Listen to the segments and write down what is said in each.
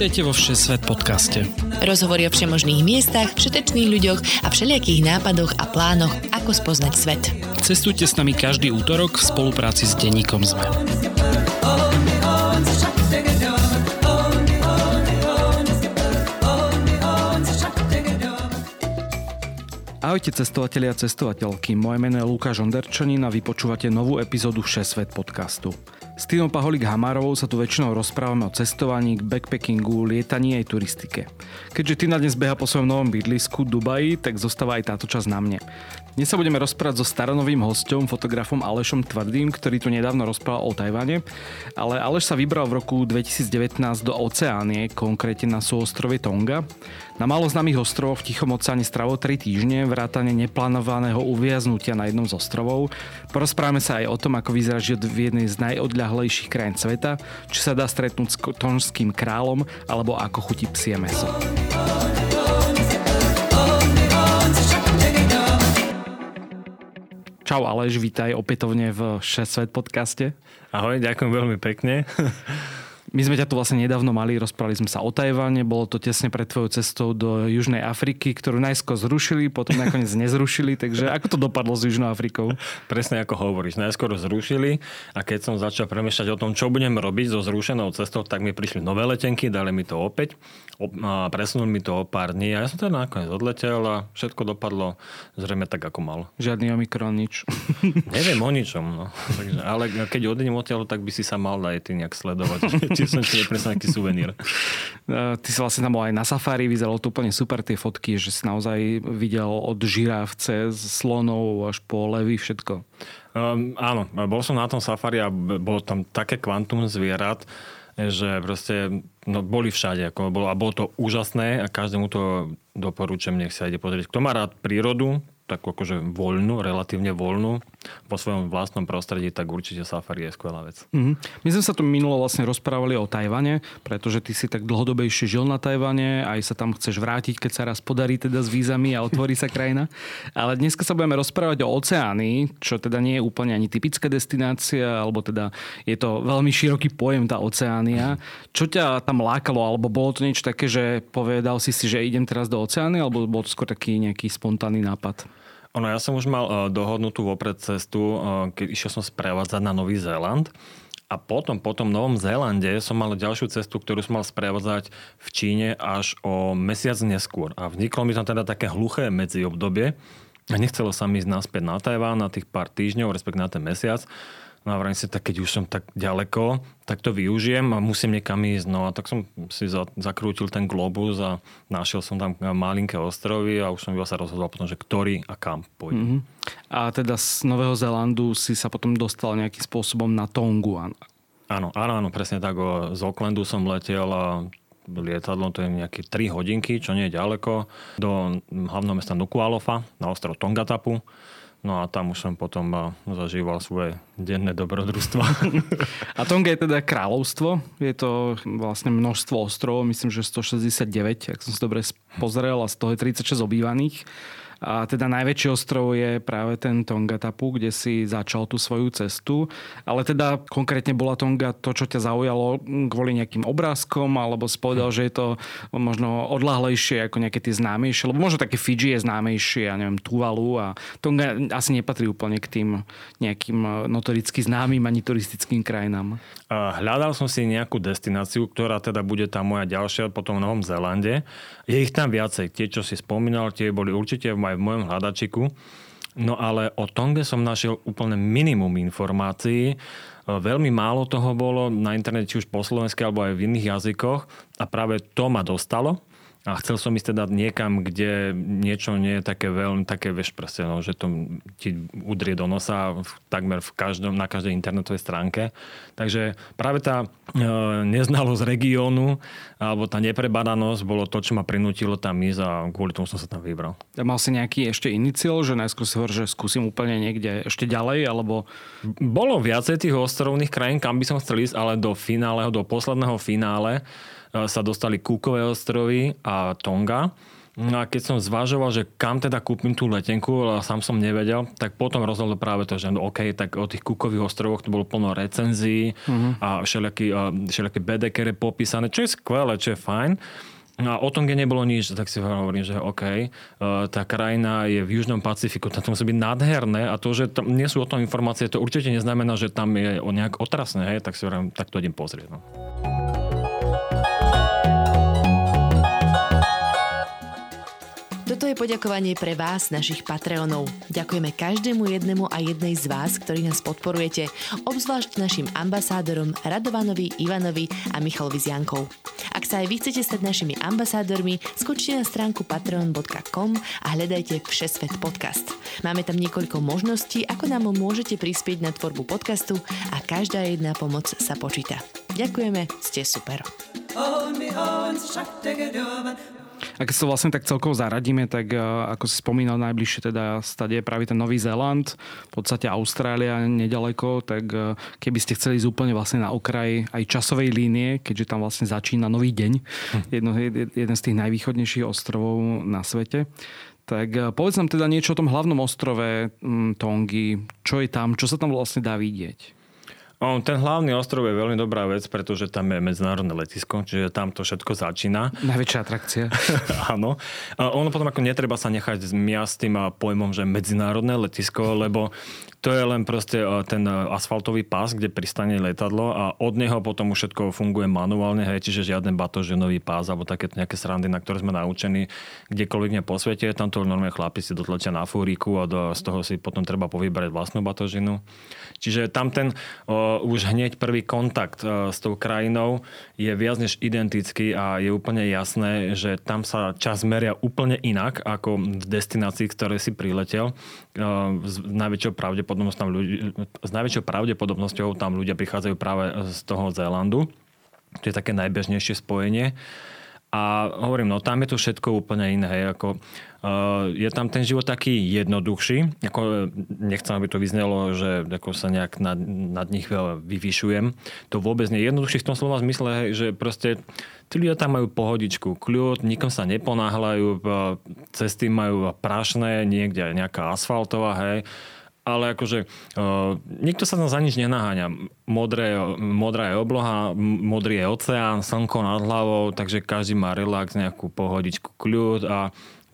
Vítajte vo Všesvet podcaste. Rozhovory o všemožných miestach, všetečných ľuďoch a všelijakých nápadoch a plánoch, ako spoznať svet. Cestujte s nami každý útorok v spolupráci s denníkom ZME. Ahojte cestovatelia a cestovateľky, moje meno je Lukáš Onderčanin a vy počúvate novú epizódu Všesvet podcastu. S týmom Paholik Hamárovou sa tu väčšinou rozprávame o cestovaní, backpackingu, lietaní aj turistike. Keďže ty na dnes beha po svojom novom bydlisku Dubaji, tak zostáva aj táto časť na mne. Dnes sa budeme rozprávať so staronovým hostom, fotografom Alešom Tvrdým, ktorý tu nedávno rozprával o Tajvane, ale Aleš sa vybral v roku 2019 do Oceánie, konkrétne na súostrove Tonga. Na málo známych ostrovoch v Tichom oceáne stravil 3 týždne, vrátane neplánovaného uviaznutia na jednom z ostrovov. Porozprávame sa aj o tom, ako vyzerá život v jednej z najodľahlejších krajín sveta, či sa dá stretnúť s tonžským kráľom, alebo ako chutí psie meso. Čau Aleš, vítaj opätovne v 6 Svet podcaste. Ahoj, ďakujem veľmi pekne. My sme ťa tu vlastne nedávno mali, rozprávali sme sa o Tajvane, bolo to tesne pred tvojou cestou do Južnej Afriky, ktorú najskôr zrušili, potom nakoniec nezrušili, takže ako to dopadlo s Južnou Afrikou? Presne ako hovoríš, najskôr zrušili a keď som začal premýšľať o tom, čo budem robiť so zrušenou cestou, tak mi prišli nové letenky, dali mi to opäť, presunuli mi to o pár dní a ja som teda nakoniec odletel a všetko dopadlo zrejme tak, ako malo. Žiadny Omikron, nič. Neviem o ničom, no. Takže, ale keď odídem odtiaľ, tak by si sa mal aj ty nejak sledovať. tiež som ti nepresne nejaký suvenír. Ty si vlastne tam bol aj na safári, vyzeralo to úplne super tie fotky, že si naozaj videl od žiráv cez slonov až po levy všetko. Um, áno, bol som na tom safari a bolo tam také kvantum zvierat, že proste no, boli všade. Ako bolo, a bolo to úžasné a každému to doporučujem, nech sa ide pozrieť. Kto má rád prírodu, takú akože voľnú, relatívne voľnú po svojom vlastnom prostredí, tak určite Safari je skvelá vec. Mm-hmm. My sme sa tu minulo vlastne rozprávali o Tajvane, pretože ty si tak dlhodobejšie žil na Tajvane, aj sa tam chceš vrátiť, keď sa raz podarí teda s vízami a otvorí sa krajina. Ale dnes sa budeme rozprávať o oceáni, čo teda nie je úplne ani typická destinácia, alebo teda je to veľmi široký pojem tá oceánia. Čo ťa tam lákalo, alebo bolo to niečo také, že povedal si si, že idem teraz do oceány, alebo bol to skôr taký nejaký spontánny nápad? Ono, ja som už mal uh, dohodnutú vopred cestu, uh, keď išiel som sprevádzať na Nový Zéland. A potom, po tom Novom Zélande som mal ďalšiu cestu, ktorú som mal sprevádzať v Číne až o mesiac neskôr. A vzniklo mi tam teda také hluché medziobdobie. A nechcelo sa mi ísť naspäť na Tajván na tých pár týždňov, respektíve na ten mesiac. No a vrajím si, tak keď už som tak ďaleko, tak to využijem a musím niekam ísť. No a tak som si za, zakrútil ten globus a našiel som tam malinké ostrovy a už som sa rozhodol potom, že ktorý a kam pôjdem. Mm-hmm. A teda z Nového Zélandu si sa potom dostal nejakým spôsobom na Tongu. Áno, áno, áno, presne tak. Z Aucklandu som letel a lietadlo, to je nejaké 3 hodinky, čo nie je ďaleko, do hlavného mesta Nukualofa na ostrov Tongatapu. No a tam už som potom eh, zažíval svoje denné dobrodružstva. A Tonga je teda kráľovstvo. Je to vlastne množstvo ostrovov, myslím, že 169, ak som si dobre pozrel, a z toho je 36 obývaných. A teda najväčší ostrov je práve ten Tongatapu, kde si začal tú svoju cestu. Ale teda konkrétne bola Tonga to, čo ťa zaujalo kvôli nejakým obrázkom, alebo si povedal, že je to možno odlahlejšie ako nejaké tie známejšie, lebo možno také Fiji je známejšie, ja neviem, Tuvalu a Tonga asi nepatrí úplne k tým nejakým notoricky známym ani turistickým krajinám. Hľadal som si nejakú destináciu, ktorá teda bude tá moja ďalšia po tom Novom Zélande. Je ich tam viacej. Tie, čo si spomínal, tie boli určite aj v mojom hľadačiku. No ale o Tonge som našiel úplne minimum informácií. Veľmi málo toho bolo na internete, už po slovensky alebo aj v iných jazykoch. A práve to ma dostalo. A chcel som ísť teda niekam, kde niečo nie je také veľmi, také vieš proste, no, že to ti udrie do nosa v, takmer v každom, na každej internetovej stránke. Takže práve tá e, neznalosť regiónu alebo tá neprebadanosť bolo to, čo ma prinútilo tam ísť a kvôli tomu som sa tam vybral. A mal si nejaký ešte iniciál, že najskôr si hovoril, že skúsim úplne niekde ešte ďalej, alebo... Bolo viacej tých ostrovných krajín, kam by som chcel ísť, ale do finále, do posledného finále sa dostali Kúkové ostrovy a Tonga. No a keď som zvažoval, že kam teda kúpim tú letenku, ale sám som nevedel, tak potom rozhodol práve to, že no OK, tak o tých Kukových ostrovoch to bolo plno recenzií uh-huh. a všelijaké, všelijaké bedekere popísané, čo je skvelé, čo je fajn. No a o tom, kde nebolo nič, tak si hovorím, že OK, uh, tá krajina je v Južnom Pacifiku, tam to musí byť nádherné a to, že tam nie sú o tom informácie, to určite neznamená, že tam je nejak otrasné, hej, tak si hovorím, tak to idem pozrieť. No. Toto je poďakovanie pre vás, našich Patreonov. Ďakujeme každému jednému a jednej z vás, ktorí nás podporujete, obzvlášť našim ambasádorom Radovanovi, Ivanovi a Michalovi Ziankou. Ak sa aj vy chcete stať našimi ambasádormi, skočte na stránku patreon.com a hľadajte Všesvet podcast. Máme tam niekoľko možností, ako nám môžete prispieť na tvorbu podcastu a každá jedna pomoc sa počíta. Ďakujeme, ste super. A keď sa vlastne tak celkovo zaradíme, tak eh, ako si spomínal, najbližšie teda stade je práve ten Nový Zéland, v podstate Austrália nedaleko, tak eh, keby ste chceli ísť úplne vlastne na okraj aj časovej línie, keďže tam vlastne začína nový deň, hm. jedno, jeden z tých najvýchodnejších ostrovov na svete, tak eh, povedz nám teda niečo o tom hlavnom ostrove Tongi, čo je tam, čo sa tam vlastne dá vidieť. Ten hlavný ostrov je veľmi dobrá vec, pretože tam je medzinárodné letisko, čiže tam to všetko začína. Najväčšia atrakcia. Áno. Ono potom ako netreba sa nechať zmiasť tým pojmom, že medzinárodné letisko, lebo to je len proste ten asfaltový pás, kde pristane letadlo a od neho potom už všetko funguje manuálne, hej, čiže žiaden batoženový pás alebo také nejaké srandy, na ktoré sme naučení kdekoľvek po svete. Tam to normálne chlapi si dotlačia na fúriku a do, z toho si potom treba povybrať vlastnú batožinu. Čiže tam ten o, už hneď prvý kontakt o, s tou krajinou je viac než identický a je úplne jasné, že tam sa čas meria úplne inak ako v destinácii, ktoré si priletel. O, s najväčšou pravdepodobnosťou tam ľudí, s najväčšou pravdepodobnosťou tam ľudia prichádzajú práve z toho Zélandu. To je také najbežnejšie spojenie. A hovorím, no tam je to všetko úplne iné. Hej, ako, uh, je tam ten život taký jednoduchší. Ako, nechcem, aby to vyznelo, že ako sa nejak nad, nad nich vyvyšujem. To vôbec nie je jednoduchší v tom slova zmysle, hej, že proste tí ľudia tam majú pohodičku, kľud, nikom sa neponáhľajú, cesty majú prašné, niekde nejaká asfaltová, hej ale akože uh, nikto sa tam za nič nenaháňa. Modré, modrá je obloha, modrý je oceán, slnko nad hlavou, takže každý má relax, nejakú pohodičku, kľud a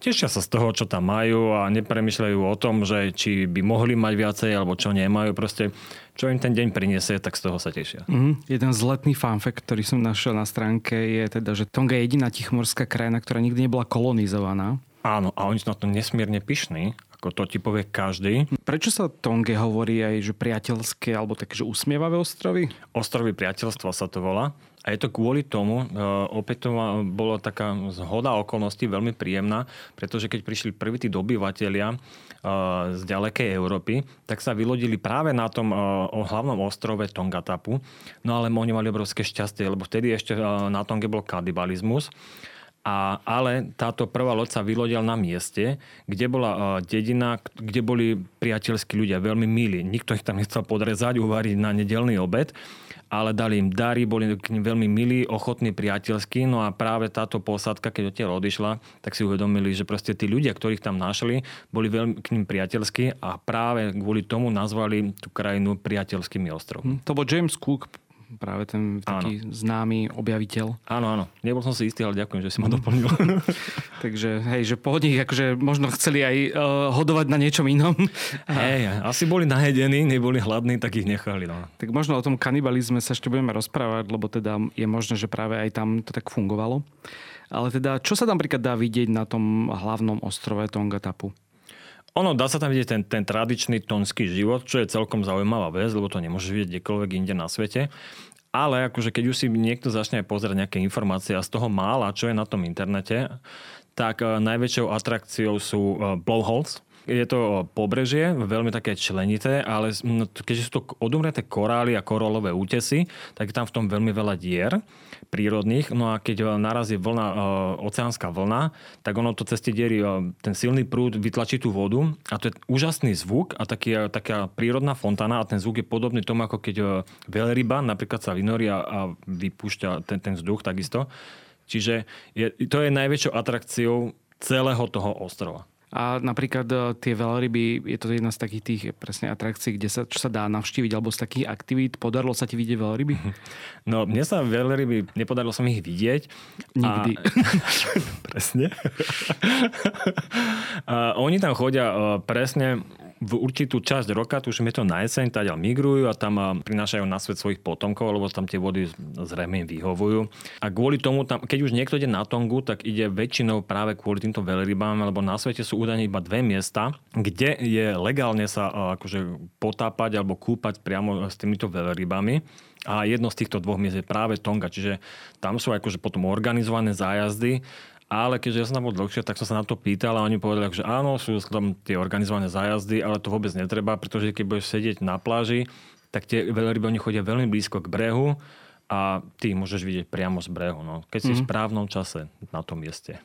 tešia sa z toho, čo tam majú a nepremýšľajú o tom, že či by mohli mať viacej alebo čo nemajú. Proste čo im ten deň priniesie, tak z toho sa tešia. Mm, jeden z letných fanfekt, ktorý som našiel na stránke, je teda, že Tonga je jediná tichmorská krajina, ktorá nikdy nebola kolonizovaná. Áno, a oni sú na to nesmierne pyšní ako to ti povie každý. Prečo sa Tonge hovorí aj, že priateľské alebo také, že usmievavé ostrovy? Ostrovy priateľstva sa to volá. A je to kvôli tomu, uh, opäť to bola taká zhoda okolností veľmi príjemná, pretože keď prišli prví tí dobyvatelia uh, z ďalekej Európy, tak sa vylodili práve na tom uh, hlavnom ostrove Tongatapu. No ale oni mali obrovské šťastie, lebo vtedy ešte na Tonge bol kanibalizmus. A, ale táto prvá loď sa vylodila na mieste, kde bola uh, dedina, kde boli priateľskí ľudia, veľmi milí. Nikto ich tam nechcel podrezať, uvariť na nedelný obed, ale dali im dary, boli k nim veľmi milí, ochotní, priateľskí. No a práve táto posádka, keď odtiaľ odišla, tak si uvedomili, že proste tí ľudia, ktorých tam našli, boli veľmi k ním priateľskí a práve kvôli tomu nazvali tú krajinu priateľskými ostrovmi. Hm, to bol James Cook, práve ten taký áno. známy objaviteľ. Áno, áno. Nebol som si istý, ale ďakujem, že si ma doplnil. Takže hej, že pohodne, akože možno chceli aj uh, hodovať na niečom inom. Hej, asi boli najedení, neboli hladní, tak ich nechali. No. Tak možno o tom kanibalizme sa ešte budeme rozprávať, lebo teda je možné, že práve aj tam to tak fungovalo. Ale teda, čo sa tam príklad dá vidieť na tom hlavnom ostrove Tongatapu? Ono, dá sa tam vidieť ten, ten tradičný tonský život, čo je celkom zaujímavá vec, lebo to nemôžeš vidieť kdekoľvek inde na svete. Ale akože keď už si niekto začne pozerať nejaké informácie a z toho mála, čo je na tom internete, tak uh, najväčšou atrakciou sú uh, blowholes, je to pobrežie, veľmi také členité, ale no, keďže sú to odumreté korály a korolové útesy, tak je tam v tom veľmi veľa dier prírodných. No a keď narazí vlna, e, oceánska vlna, tak ono to cez tie diery, e, ten silný prúd vytlačí tú vodu a to je úžasný zvuk a taký, taká prírodná fontána a ten zvuk je podobný tomu, ako keď e, veľryba napríklad sa vynorí a vypúšťa ten, ten vzduch takisto. Čiže je, to je najväčšou atrakciou celého toho ostrova. A napríklad e, tie veľryby, je to jedna z takých tých presne atrakcií, kde sa, čo sa dá navštíviť, alebo z takých aktivít. Podarilo sa ti vidieť veľryby? No, mne sa veľryby, nepodarilo sa mi ich vidieť. Nikdy. A... presne. a oni tam chodia e, presne v určitú časť roka, tuším je to na jeseň, teda migrujú a tam prinášajú na svet svojich potomkov, lebo tam tie vody zrejme vyhovujú. A kvôli tomu, tam, keď už niekto ide na Tongu, tak ide väčšinou práve kvôli týmto veľrybám, lebo na svete sú údajne iba dve miesta, kde je legálne sa akože potápať alebo kúpať priamo s týmito veľrybami. A jedno z týchto dvoch miest je práve Tonga, čiže tam sú akože potom organizované zájazdy ale keďže ja som tam bol dlhšie, tak som sa na to pýtal a oni povedali, že áno, sú tam tie organizované zájazdy, ale to vôbec netreba, pretože keď budeš sedieť na pláži, tak tie veľryby oni chodia veľmi blízko k brehu a ty môžeš vidieť priamo z brehu, no, keď si mm-hmm. v mhm. správnom čase na tom mieste.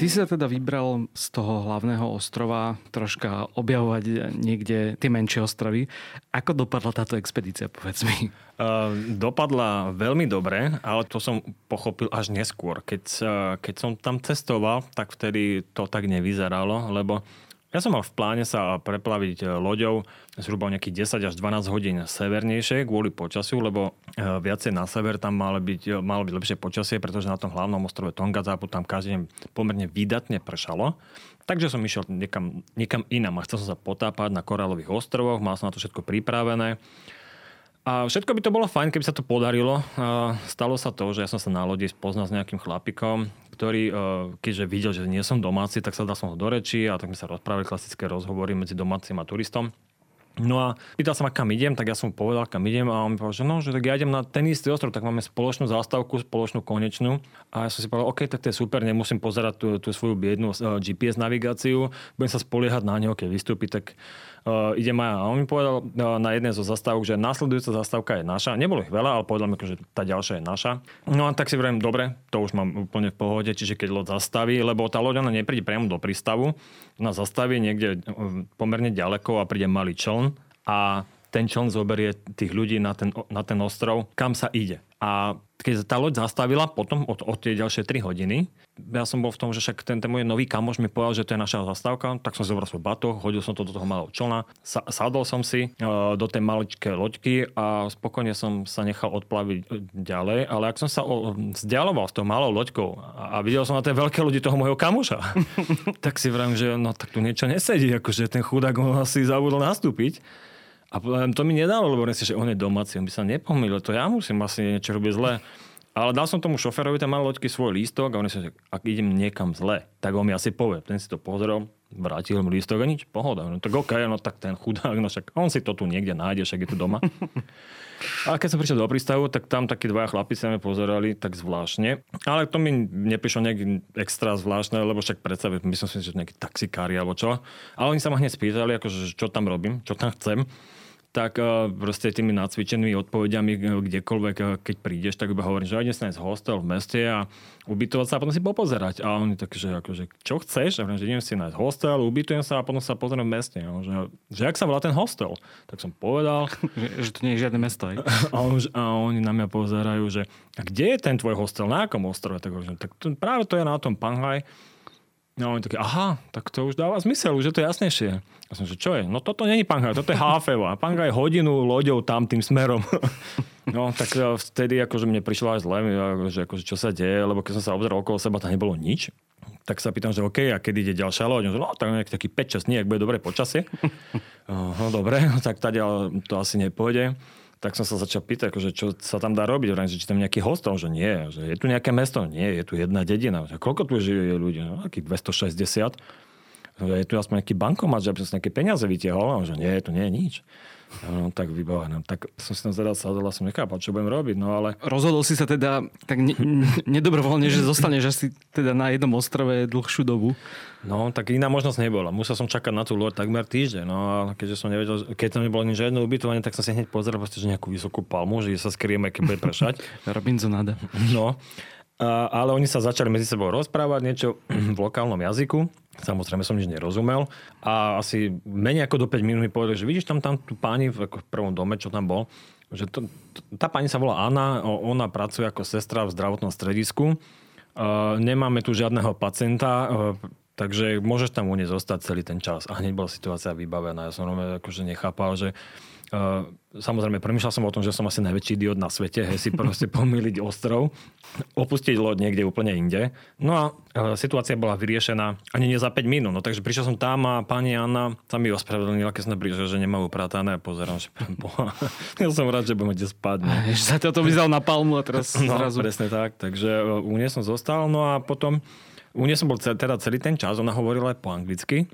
Ty sa teda vybral z toho hlavného ostrova troška objavovať niekde tie menšie ostrovy. Ako dopadla táto expedícia, povedz mi? Uh, dopadla veľmi dobre, ale to som pochopil až neskôr. Keď, keď som tam cestoval, tak vtedy to tak nevyzeralo, lebo ja som mal v pláne sa preplaviť e, loďou zhruba nejakých 10 až 12 hodín severnejšie kvôli počasiu, lebo e, viacej na sever tam malo byť, e, malo byť lepšie počasie, pretože na tom hlavnom ostrove Tongazapu tam každý deň pomerne výdatne pršalo. Takže som išiel niekam, niekam inam a chcel som sa potápať na korálových ostrovoch, mal som na to všetko pripravené. A všetko by to bolo fajn, keby sa to podarilo. Stalo sa to, že ja som sa na lodi spoznal s nejakým chlapikom, ktorý, e, keďže videl, že nie som domáci, tak sa dal som ho do reči a tak sme sa rozprávali klasické rozhovory medzi domácim a turistom. No a pýtal sa ma, kam idem, tak ja som mu povedal, kam idem a on mi povedal, že no, že tak ja idem na ten istý ostrov, tak máme spoločnú zástavku, spoločnú konečnú. A ja som si povedal, OK, tak to je super, nemusím pozerať tú, tú svoju biednú uh, GPS navigáciu, budem sa spoliehať na neho, keď vystúpi, tak uh, idem aj. A on mi povedal uh, na jednej zo zastávok, že následujúca zastávka je naša. Nebolo ich veľa, ale povedal mi, že tá ďalšia je naša. No a tak si vravím, dobre, to už mám úplne v pohode, čiže keď loď zastaví, lebo tá loď ona nepríde priamo do prístavu, ona zastaví niekde pomerne ďaleko a príde malý čln a ten čln zoberie tých ľudí na ten, na ten ostrov, kam sa ide. A keď tá loď zastavila potom od, od tie ďalšie 3 hodiny, ja som bol v tom, že však ten, ten môj nový kamoš mi povedal, že to je naša zastávka, tak som zobral svoj batoh, hodil som to do toho malého člna, sa, sadol som si uh, do tej maličké loďky a spokojne som sa nechal odplaviť e, ďalej, ale ak som sa o, vzdialoval s tou malou loďkou a, a videl som na tej veľké lodi toho môjho kamoša, tak si vrám, že no tak tu niečo nesedí, akože ten chudák ho asi zabudol nastúpiť. A to mi nedalo, lebo si, že on je domáci, on by sa nepomýlil, to ja musím asi niečo robiť zle. Ale dal som tomu šoferovi tam mal loďky svoj lístok a on si, že ak idem niekam zle, tak on mi asi povie. Ten si to pozrel, vrátil mu lístok a nič, pohoda. No tak OK, no tak ten chudák, no však on si to tu niekde nájde, však je tu doma. A keď som prišiel do prístavu, tak tam takí dvaja chlapi sa mi pozerali tak zvláštne. Ale to mi neprišlo nejak extra zvláštne, lebo však predsa myslím si, že nejakí taxikári alebo čo. Ale oni sa ma hneď spýtali, akože, čo tam robím, čo tam chcem tak eh, proste tými nacvičenými odpovediami eh, kdekoľvek, eh, keď prídeš, tak iba hovorím, že idem sa nájsť hostel v meste a ubytovať sa a potom si popozerať. A oni tak, že akože, čo chceš? A hovorím, že idem si nájsť hostel, ubytujem sa a potom sa pozriem v meste. No, že, že ak sa volá ten hostel? Tak som povedal. že, že to nie je žiadne mesto, aj? A, on, a oni na mňa pozerajú, že a kde je ten tvoj hostel? Na akom ostrove? Tak hovorím, tak to, práve to je na tom Panghaj. No oni taký, aha, tak to už dáva zmysel, už je to jasnejšie. A som, že čo je? No toto není Panga, toto je Háfevo. A Panga je hodinu loďou tam tým smerom. no tak e, vtedy akože mne prišlo aj zle, že akože čo sa deje, lebo keď som sa obzeral okolo seba, tam nebolo nič. Tak sa pýtam, že OK, a kedy ide ďalšia loď? No tak nejaký taký 5-6 dní, ak bude dobre počasie. no dobre, tak tady to asi nepôjde tak som sa začal pýtať, akože, čo sa tam dá robiť. Vrajím, že či tam nejaký hostel, že nie. Že je tu nejaké mesto? Nie, je tu jedna dedina. Že koľko tu žije ľudí? No, akých 260. Je tu aspoň nejaký bankomat, že aby som si nejaké peniaze vytiahol. Že nie, tu nie je nič. No, tak vybavené. Tak som si tam zadal sadol a som nechápal, čo budem robiť. No ale... Rozhodol si sa teda tak ne, nedobrovoľne, že zostaneš asi teda na jednom ostrove dlhšiu dobu. No, tak iná možnosť nebola. Musel som čakať na tú loď takmer týždeň. No a keďže som nevedel, keď tam nebolo ani žiadne ubytovanie, tak som si hneď pozeral proste, že nejakú vysokú palmu, že sa skrieme, keď bude pršať. Robinsonáda. No. Ale oni sa začali medzi sebou rozprávať niečo v lokálnom jazyku. Samozrejme som nič nerozumel. A asi menej ako do 5 minút mi povedali, že vidíš tam, tam tu páni v, v prvom dome, čo tam bol, že to, tá pani sa volá Anna, ona pracuje ako sestra v zdravotnom stredisku. Nemáme tu žiadneho pacienta, takže môžeš tam u nej zostať celý ten čas. A hneď bola situácia vybavená. Ja som akože nechápal, že Uh, samozrejme, premýšľal som o tom, že som asi najväčší idiot na svete, hej, si proste pomýliť ostrov, opustiť loď niekde úplne inde. No a uh, situácia bola vyriešená ani nie za 5 minút. No takže prišiel som tam a pani Anna sa mi ospravedlnila, keď sme prišli, že nemajú pratané a pozerám, že boha. ja som rád, že budeme kde spať. No. Že sa to vyzal na palmu a teraz no, zrazu. presne tak. Takže uh, u nej som zostal, no a potom u nej som bol teda celý ten čas, ona hovorila aj po anglicky.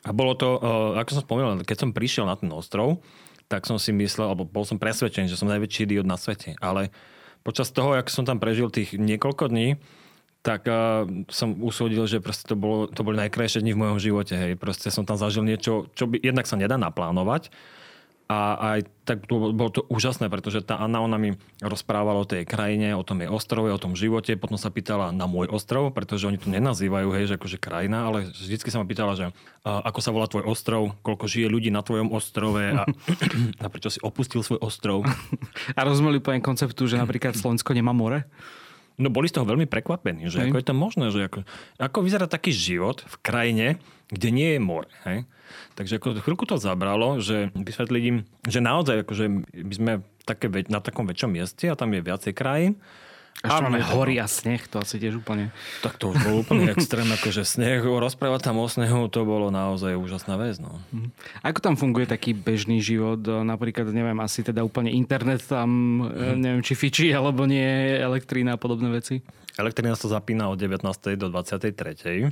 A bolo to, ako som spomínal, keď som prišiel na ten ostrov, tak som si myslel, alebo bol som presvedčený, že som najväčší idiot na svete. Ale počas toho, ak som tam prežil tých niekoľko dní, tak uh, som usúdil, že proste to, bolo, to boli najkrajšie dni v mojom živote. Hej. Proste som tam zažil niečo, čo by jednak sa nedá naplánovať, a aj tak to, bolo to úžasné, pretože tá Anna, ona mi rozprávala o tej krajine, o tom jej ostrove, o tom živote. Potom sa pýtala na môj ostrov, pretože oni to nenazývajú, hej, že akože krajina, ale vždycky sa ma pýtala, že a, ako sa volá tvoj ostrov, koľko žije ľudí na tvojom ostrove a, a prečo si opustil svoj ostrov. A rozumeli úplne konceptu, že napríklad Slovensko nemá more? No boli z toho veľmi prekvapení, že hej. ako je to možné, že ako, ako vyzerá taký život v krajine, kde nie je more. Hej? Takže ako chvíľku to zabralo, že vysvetliť im, že naozaj akože my sme také, na takom väčšom mieste a tam je viacej krajín ešte máme hory a sneh, to asi tiež úplne... Tak to už bol úplne extrém, akože sneh, rozprávať tam o snehu, to bolo naozaj úžasná vec. No. Mhm. Ako tam funguje taký bežný život? Napríklad, neviem, asi teda úplne internet tam, hmm. neviem, či fičí, alebo nie, elektrína a podobné veci? Elektrina sa zapína od 19. do 23.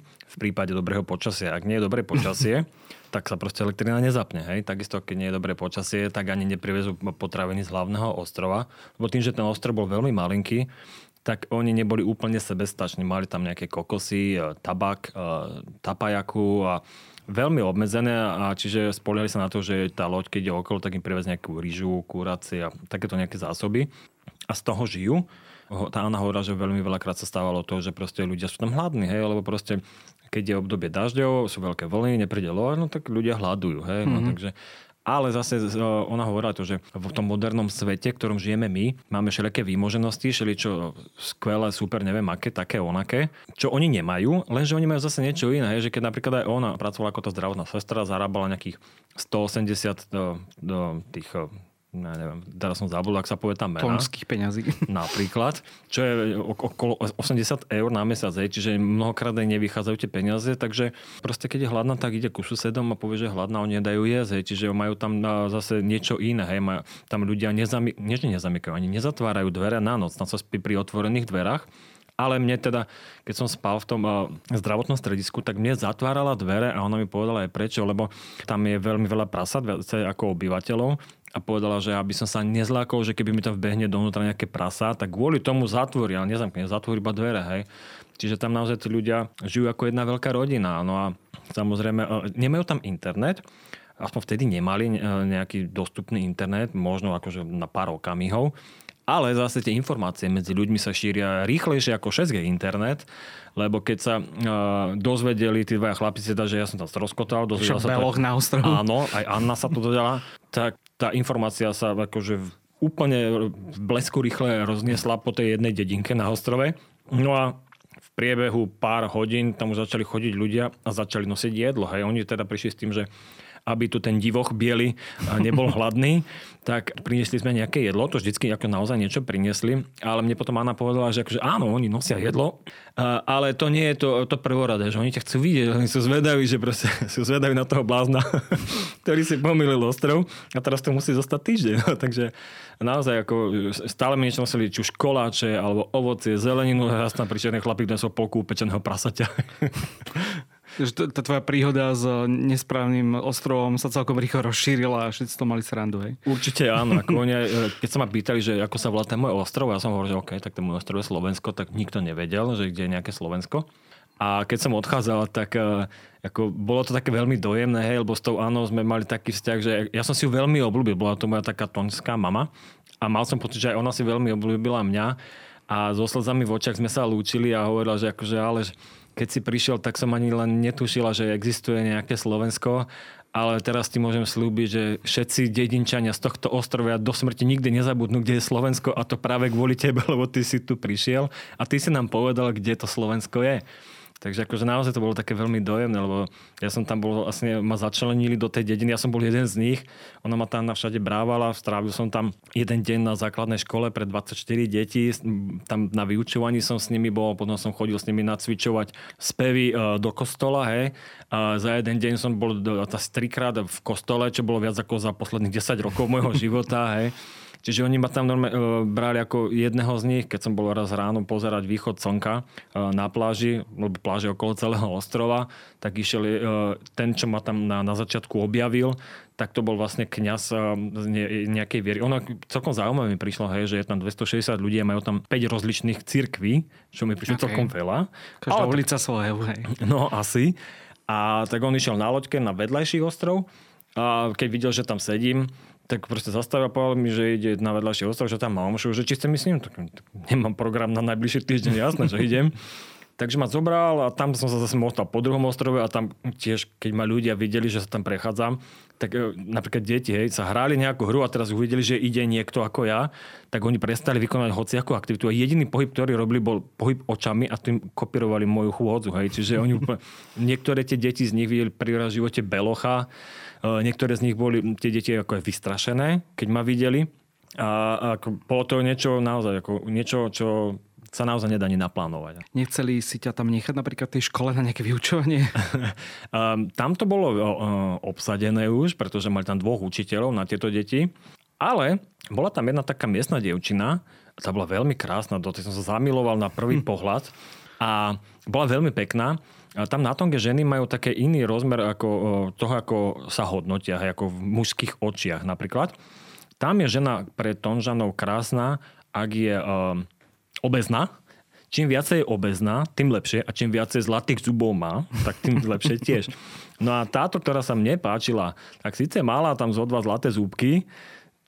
v prípade dobrého počasia. Ak nie je dobré počasie, tak sa proste elektrina nezapne. Hej? Takisto, keď nie je dobré počasie, tak ani neprivezú potraviny z hlavného ostrova. Lebo tým, že ten ostrov bol veľmi malinký, tak oni neboli úplne sebestační. Mali tam nejaké kokosy, e, tabak, e, tapajaku a veľmi obmedzené a čiže spoliali sa na to, že tá loď, keď ide okolo, tak im privez nejakú rýžu, kuraci a takéto nejaké zásoby a z toho žijú tá Anna hovorila, že veľmi veľakrát sa stávalo to, že proste ľudia sú tam hladní, hej, lebo proste keď je obdobie dažďov, sú veľké vlny, nepríde loa, no tak ľudia hľadujú, hej, mm-hmm. no mhm. takže ale zase ona hovorila to, že v tom modernom svete, v ktorom žijeme my, máme všelijaké výmoženosti, všeličo skvelé, super, neviem aké, také, onaké, čo oni nemajú, lenže oni majú zase niečo iné, že keď napríklad aj ona pracovala ako tá zdravotná sestra, zarábala nejakých 180 do, do tých ja neviem, teraz som zabudol, ak sa povie tam mena. Konských peňazí. Napríklad, čo je okolo 80 eur na mesiac, hej, čiže mnohokrát aj nevychádzajú tie peniaze, takže proste keď je hladná, tak ide ku susedom a povie, že hladná, oni nedajú jesť, hej, čiže majú tam zase niečo iné, hej, majú, tam ľudia nezamy, nie, nezamykajú, ani nezatvárajú dvere na noc, na sa spí pri otvorených dverách, ale mne teda, keď som spal v tom uh, zdravotnom stredisku, tak mne zatvárala dvere a ona mi povedala aj prečo, lebo tam je veľmi veľa prasat, viacej ako obyvateľov a povedala, že aby som sa nezlákol, že keby mi tam vbehne dovnútra nejaké prasa, tak kvôli tomu zatvorí, ale nezamkne, zatvorí iba dvere, hej. Čiže tam naozaj tí ľudia žijú ako jedna veľká rodina. No a samozrejme, e, nemajú tam internet, aspoň vtedy nemali e, nejaký dostupný internet, možno akože na pár okamihov, ale zase tie informácie medzi ľuďmi sa šíria rýchlejšie ako 6G internet, lebo keď sa uh, dozvedeli tí dvaja chlapci, teda, že ja som tam stroskotal, dozvedel sa to, na ostrovu. Áno, aj Anna sa to dodala, tak tá informácia sa akože úplne v blesku rýchle rozniesla po tej jednej dedinke na ostrove. No a v priebehu pár hodín tam už začali chodiť ľudia a začali nosiť jedlo. Hej. Oni teda prišli s tým, že aby tu ten divoch biely nebol hladný, tak priniesli sme nejaké jedlo, to vždycky ako naozaj niečo priniesli, ale mne potom Anna povedala, že akože áno, oni nosia jedlo, ale to nie je to, to prvoradé, že oni ťa chcú vidieť, oni sú zvedaví, že proste sú zvedaví na toho blázna, ktorý si pomýlil ostrov a teraz to musí zostať týždeň. No, takže naozaj ako stále mi niečo nosili, či už koláče, alebo ovocie, zeleninu, raz tam prišiel ten chlapík, nesol polku pečeného prasaťa. Že tá tvoja príhoda s nesprávnym ostrovom sa celkom rýchlo rozšírila a všetci to mali srandu, hej? Určite áno. Ako oni, e, keď sa ma pýtali, že ako sa volá ten môj ostrov, ja som hovoril, že OK, tak ten môj ostrov je Slovensko, tak nikto nevedel, že kde je nejaké Slovensko. A keď som odchádzal, tak e, ako, bolo to také veľmi dojemné, hej, lebo s tou Anou sme mali taký vzťah, že ja som si ju veľmi obľúbil. Bola to moja taká tonská mama a mal som pocit, že aj ona si veľmi obľúbila mňa a so slzami v očiach sme sa lúčili a hovorila, že akože ale keď si prišiel, tak som ani len netušila, že existuje nejaké Slovensko ale teraz ti môžem slúbiť, že všetci dedinčania z tohto ostrovia do smrti nikdy nezabudnú, kde je Slovensko a to práve kvôli tebe, lebo ty si tu prišiel a ty si nám povedal, kde to Slovensko je. Takže akože naozaj to bolo také veľmi dojemné, lebo ja som tam bol, vlastne ma začlenili do tej dediny, ja som bol jeden z nich, ona ma tam na všade brávala, strávil som tam jeden deň na základnej škole pre 24 detí, tam na vyučovaní som s nimi bol, potom som chodil s nimi nacvičovať spevy e, do kostola, hej. A za jeden deň som bol asi trikrát v kostole, čo bolo viac ako za posledných 10 rokov môjho života, hej. Čiže oni ma tam normálne e, brali ako jedného z nich, keď som bol raz ráno pozerať východ slnka e, na pláži, lebo pláži okolo celého ostrova, tak išiel e, ten, čo ma tam na, na začiatku objavil, tak to bol vlastne kňaz z nejakej viery. Ono celkom zaujímavé mi prišlo, hej, že je tam 260 ľudí a majú tam 5 rozličných cirkví, čo mi prišlo okay. celkom veľa. Každá Ale ulica svoje, hej. No asi. A tak on išiel na loďke na vedľajší ostrov a keď videl, že tam sedím, tak proste zastavil a povedal mi, že ide na vedľajší ostrov, že tam mám že či chcem s ním, tak, tak nemám program na najbližší týždeň, jasné, že idem. Takže ma zobral a tam som sa zase mohol po druhom ostrove a tam tiež, keď ma ľudia videli, že sa tam prechádzam, tak e, napríklad deti hej, sa hráli nejakú hru a teraz uvideli, že ide niekto ako ja, tak oni prestali vykonať hociakú aktivitu a jediný pohyb, ktorý robili, bol pohyb očami a tým kopírovali moju chôdzu. Hej. Čiže oni niektoré tie deti z nich videli pri živote belocha, niektoré z nich boli tie deti ako vystrašené, keď ma videli. A ako, bolo to niečo naozaj, ako niečo, čo sa naozaj nedá ani naplánovať. Nechceli si ťa tam nechať napríklad tej škole na nejaké vyučovanie? um, tam to bolo uh, obsadené už, pretože mali tam dvoch učiteľov na tieto deti. Ale bola tam jedna taká miestna dievčina, tá bola veľmi krásna, do tej som sa zamiloval na prvý pohľad a bola veľmi pekná. Tam na Tonge ženy majú také iný rozmer ako toho, ako sa hodnotia, ako v mužských očiach napríklad. Tam je žena pre Tonžanov krásna, ak je obezná, čím viacej je obezná, tým lepšie a čím viacej zlatých zubov má, tak tým lepšie tiež. No a táto, ktorá sa mne páčila, tak síce mala tam zo dva zlaté zúbky,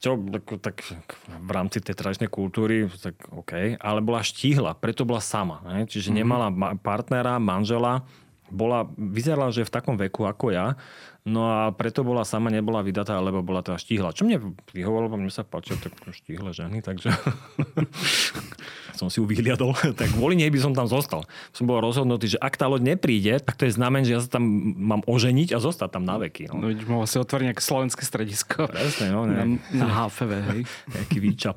čo tak, tak v rámci tej tradičnej kultúry, tak OK, ale bola štíhla, preto bola sama. Ne? Čiže mm-hmm. nemala partnera, manžela, bola, vyzerala, že v takom veku ako ja, no a preto bola sama, nebola vydatá, alebo bola teda štíhla. Čo mne vyhovalo, mne sa páčia tak štíhle ženy, takže som si ju vyhliadol, tak kvôli nej by som tam zostal. Som bol rozhodnutý, že ak tá loď nepríde, tak to je znamen, že ja sa tam mám oženiť a zostať tam na veky. No, no mohol si otvoriť nejaké slovenské stredisko. Presne, no. Ne. Na, na HFV, hej. Nejaký výčap.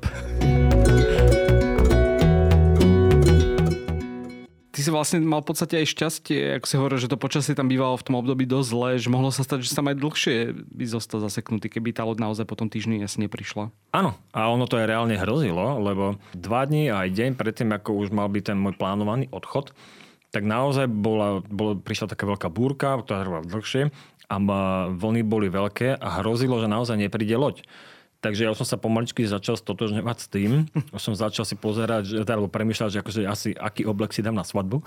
Ty si vlastne mal v podstate aj šťastie, ako si hovoril, že to počasie tam bývalo v tom období dosť zle, že mohlo sa stať, že sa aj dlhšie by zostal zaseknutý, keby tá loď naozaj potom týždni asi neprišla. Áno, a ono to aj reálne hrozilo, lebo dva dní aj deň predtým, ako už mal byť ten môj plánovaný odchod, tak naozaj bola, bola, prišla taká veľká búrka, ktorá trvala dlhšie a vlny boli veľké a hrozilo, že naozaj nepríde loď. Takže ja som sa pomaličky začal stotožňovať s tým. Už som začal si pozerať, alebo premýšľať, že akože asi aký oblek si dám na svadbu.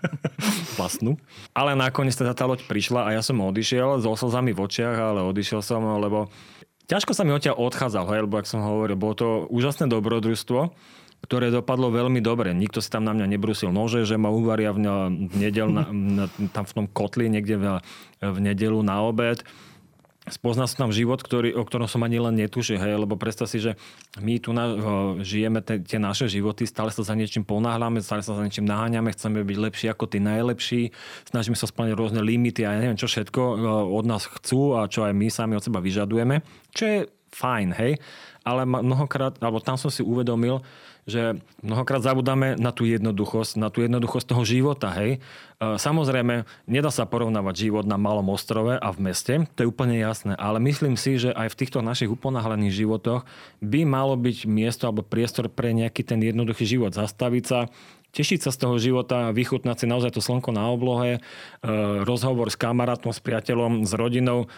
Vlastnú. Ale nakoniec teda tá loď prišla a ja som odišiel so slzami v očiach, ale odišiel som, lebo ťažko sa mi odtiaľ odchádzal, hej, lebo ak som hovoril, bolo to úžasné dobrodružstvo, ktoré dopadlo veľmi dobre. Nikto si tam na mňa nebrusil nože, že ma uvaria v, nedel, na, na, tam v tom kotli niekde v, v nedelu na obed spoznal som tam život, ktorý, o ktorom som ani len netušil, hej, lebo predstav si, že my tu na, žijeme te, tie naše životy, stále sa za niečím ponáhľame, stále sa za niečím naháňame, chceme byť lepší ako tí najlepší, snažíme sa splniť rôzne limity a ja neviem čo všetko od nás chcú a čo aj my sami od seba vyžadujeme, čo je fajn, hej, ale mnohokrát, alebo tam som si uvedomil, že mnohokrát zabudáme na tú jednoduchosť, na tú jednoduchosť toho života, hej. E, samozrejme, nedá sa porovnávať život na malom ostrove a v meste, to je úplne jasné, ale myslím si, že aj v týchto našich uponáhlených životoch by malo byť miesto alebo priestor pre nejaký ten jednoduchý život, zastaviť sa, tešiť sa z toho života, vychutnať si naozaj to slnko na oblohe, e, rozhovor s kamarátom, s priateľom, s rodinou.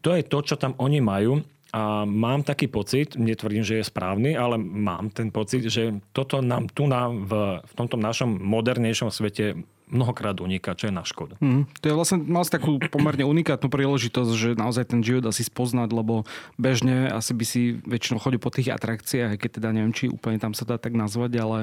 To je to, čo tam oni majú a mám taký pocit, netvrdím, že je správny, ale mám ten pocit, že toto nám tu na, v, v tomto našom modernejšom svete mnohokrát uniká, čo je na škodu. Mm, to je vlastne mal si takú pomerne unikátnu príležitosť, že naozaj ten život asi spoznať, lebo bežne asi by si väčšinou chodil po tých atrakciách, keď teda neviem, či úplne tam sa dá tak nazvať, ale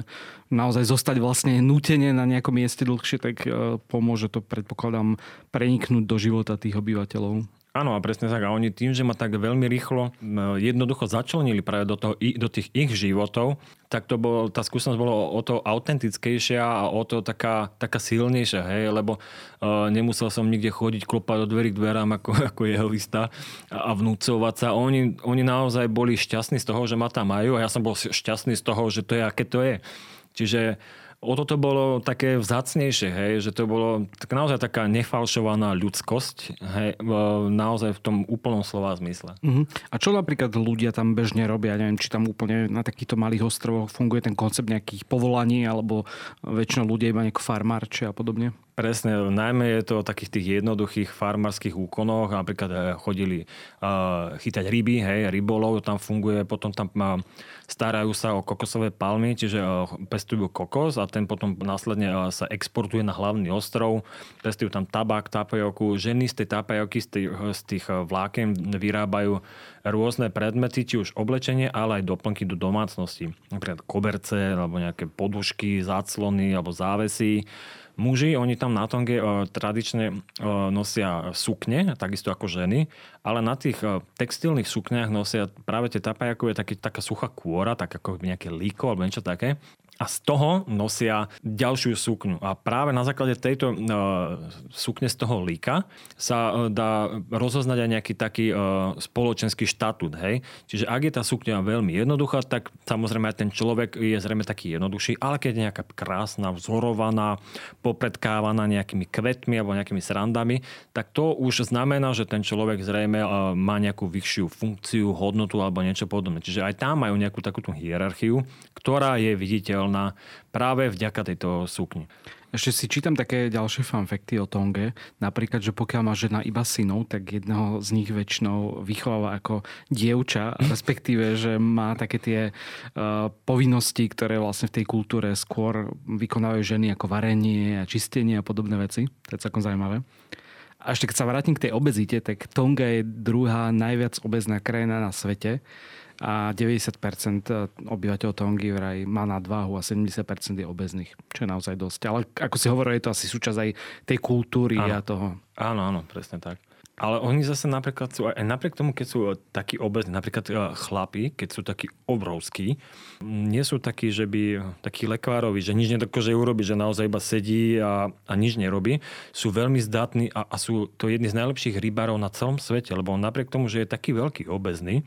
naozaj zostať vlastne nútene na nejakom mieste dlhšie, tak e, pomôže to, predpokladám, preniknúť do života tých obyvateľov. Áno, a presne tak. A oni tým, že ma tak veľmi rýchlo jednoducho začlenili práve do, toho, do tých ich životov, tak to bol, tá skúsenosť bola o to autentickejšia a o to taká, taká silnejšia, hej, lebo uh, nemusel som nikde chodiť, klopať do dverí k dverám ako, ako lista a, a vnúcovať sa. Oni, oni naozaj boli šťastní z toho, že ma tam majú a ja som bol šťastný z toho, že to je, aké to je. Čiže o toto bolo také vzácnejšie, hej, že to bolo tak naozaj taká nefalšovaná ľudskosť, hej, naozaj v tom úplnom slova zmysle. Uh-huh. A čo napríklad ľudia tam bežne robia? Neviem, či tam úplne na takýchto malých ostrovoch funguje ten koncept nejakých povolaní, alebo väčšinou ľudia iba nejako farmárče a podobne? Presne, najmä je to o takých tých jednoduchých farmárskych úkonoch, napríklad eh, chodili uh, chytať ryby, hej, rybolov tam funguje, potom tam uh, starajú sa o kokosové palmy, čiže pestujú kokos a ten potom následne uh, sa exportuje na hlavný ostrov, pestujú tam tabak, tapajoku, ženy z tej tapajoky, z tých, z tých vláken vyrábajú rôzne predmety, či už oblečenie, ale aj doplnky do domácnosti. Napríklad koberce, alebo nejaké podušky, záclony, alebo závesy Muži, oni tam na tonge uh, tradične uh, nosia sukne, takisto ako ženy, ale na tých uh, textilných sukniach nosia práve tie tapajakové také, taká suchá kôra, tak ako nejaké líko alebo niečo také a z toho nosia ďalšiu sukňu. A práve na základe tejto uh, sukne z toho líka sa uh, dá rozoznať aj nejaký taký uh, spoločenský štatút. Hej? Čiže ak je tá sukňa veľmi jednoduchá, tak samozrejme aj ten človek je zrejme taký jednoduchší, ale keď je nejaká krásna, vzorovaná, popredkávaná nejakými kvetmi alebo nejakými srandami, tak to už znamená, že ten človek zrejme uh, má nejakú vyššiu funkciu, hodnotu alebo niečo podobné. Čiže aj tam majú nejakú takúto hierarchiu, ktorá je viditeľná práve vďaka tejto sukni. Ešte si čítam také ďalšie fanfekty o Tonge. Napríklad, že pokiaľ má žena iba synov, tak jedného z nich väčšinou vychováva ako dievča, respektíve, že má také tie uh, povinnosti, ktoré vlastne v tej kultúre skôr vykonávajú ženy ako varenie a čistenie a podobné veci. To je celkom zaujímavé. A ešte keď sa vrátim k tej obezite, tak Tonga je druhá najviac obezná krajina na svete a 90% obyvateľov Tongy vraj má nadváhu a 70% je obezných, čo je naozaj dosť. Ale ako si hovoril, je to asi súčasť aj tej kultúry áno. a toho. Áno, áno, presne tak. Ale oni zase napríklad sú, aj napriek tomu, keď sú takí obezní, napríklad e, chlapi, keď sú takí obrovskí, nie sú takí, že by takí lekvárovi, že nič nedokáže urobiť, že naozaj iba sedí a, a nič nerobí. Sú veľmi zdatní a, a sú to jedni z najlepších rybárov na celom svete, lebo napriek tomu, že je taký veľký obezný,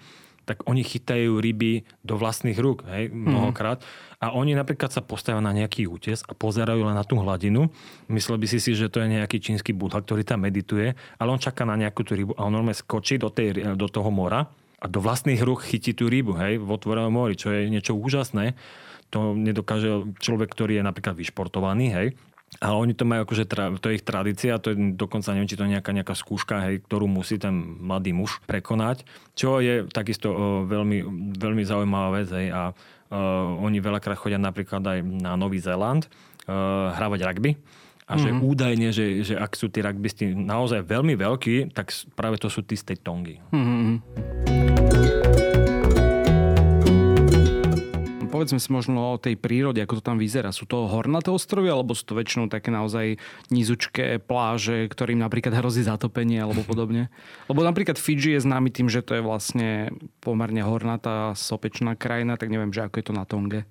tak oni chytajú ryby do vlastných rúk, hej, mhm. mnohokrát. Mm. A oni napríklad sa postavia na nejaký útes a pozerajú len na tú hladinu. Myslel by si si, že to je nejaký čínsky budha, ktorý tam medituje, ale on čaká na nejakú tú rybu a on normálne skočí do, tej, do toho mora a do vlastných rúk chytí tú rybu, hej, v otvorenom mori, čo je niečo úžasné. To nedokáže človek, ktorý je napríklad vyšportovaný, hej, ale oni to majú akože, to je ich tradícia, to je dokonca, neviem, či to je nejaká, nejaká skúška, hej, ktorú musí ten mladý muž prekonať, čo je takisto o, veľmi, veľmi zaujímavá vec, hej, a o, oni veľakrát chodia napríklad aj na Nový Zéland uh, hravať rugby. A že mm-hmm. údajne, že, že ak sú tí rugbysti naozaj veľmi veľkí, tak práve to sú tí z tej tongy. Mm-hmm povedzme si možno o tej prírode, ako to tam vyzerá. Sú to hornaté ostrovy, alebo sú to väčšinou také naozaj nízučké pláže, ktorým napríklad hrozí zatopenie alebo podobne? Lebo napríklad Fidži je známy tým, že to je vlastne pomerne hornatá, sopečná krajina, tak neviem, že ako je to na Tonge.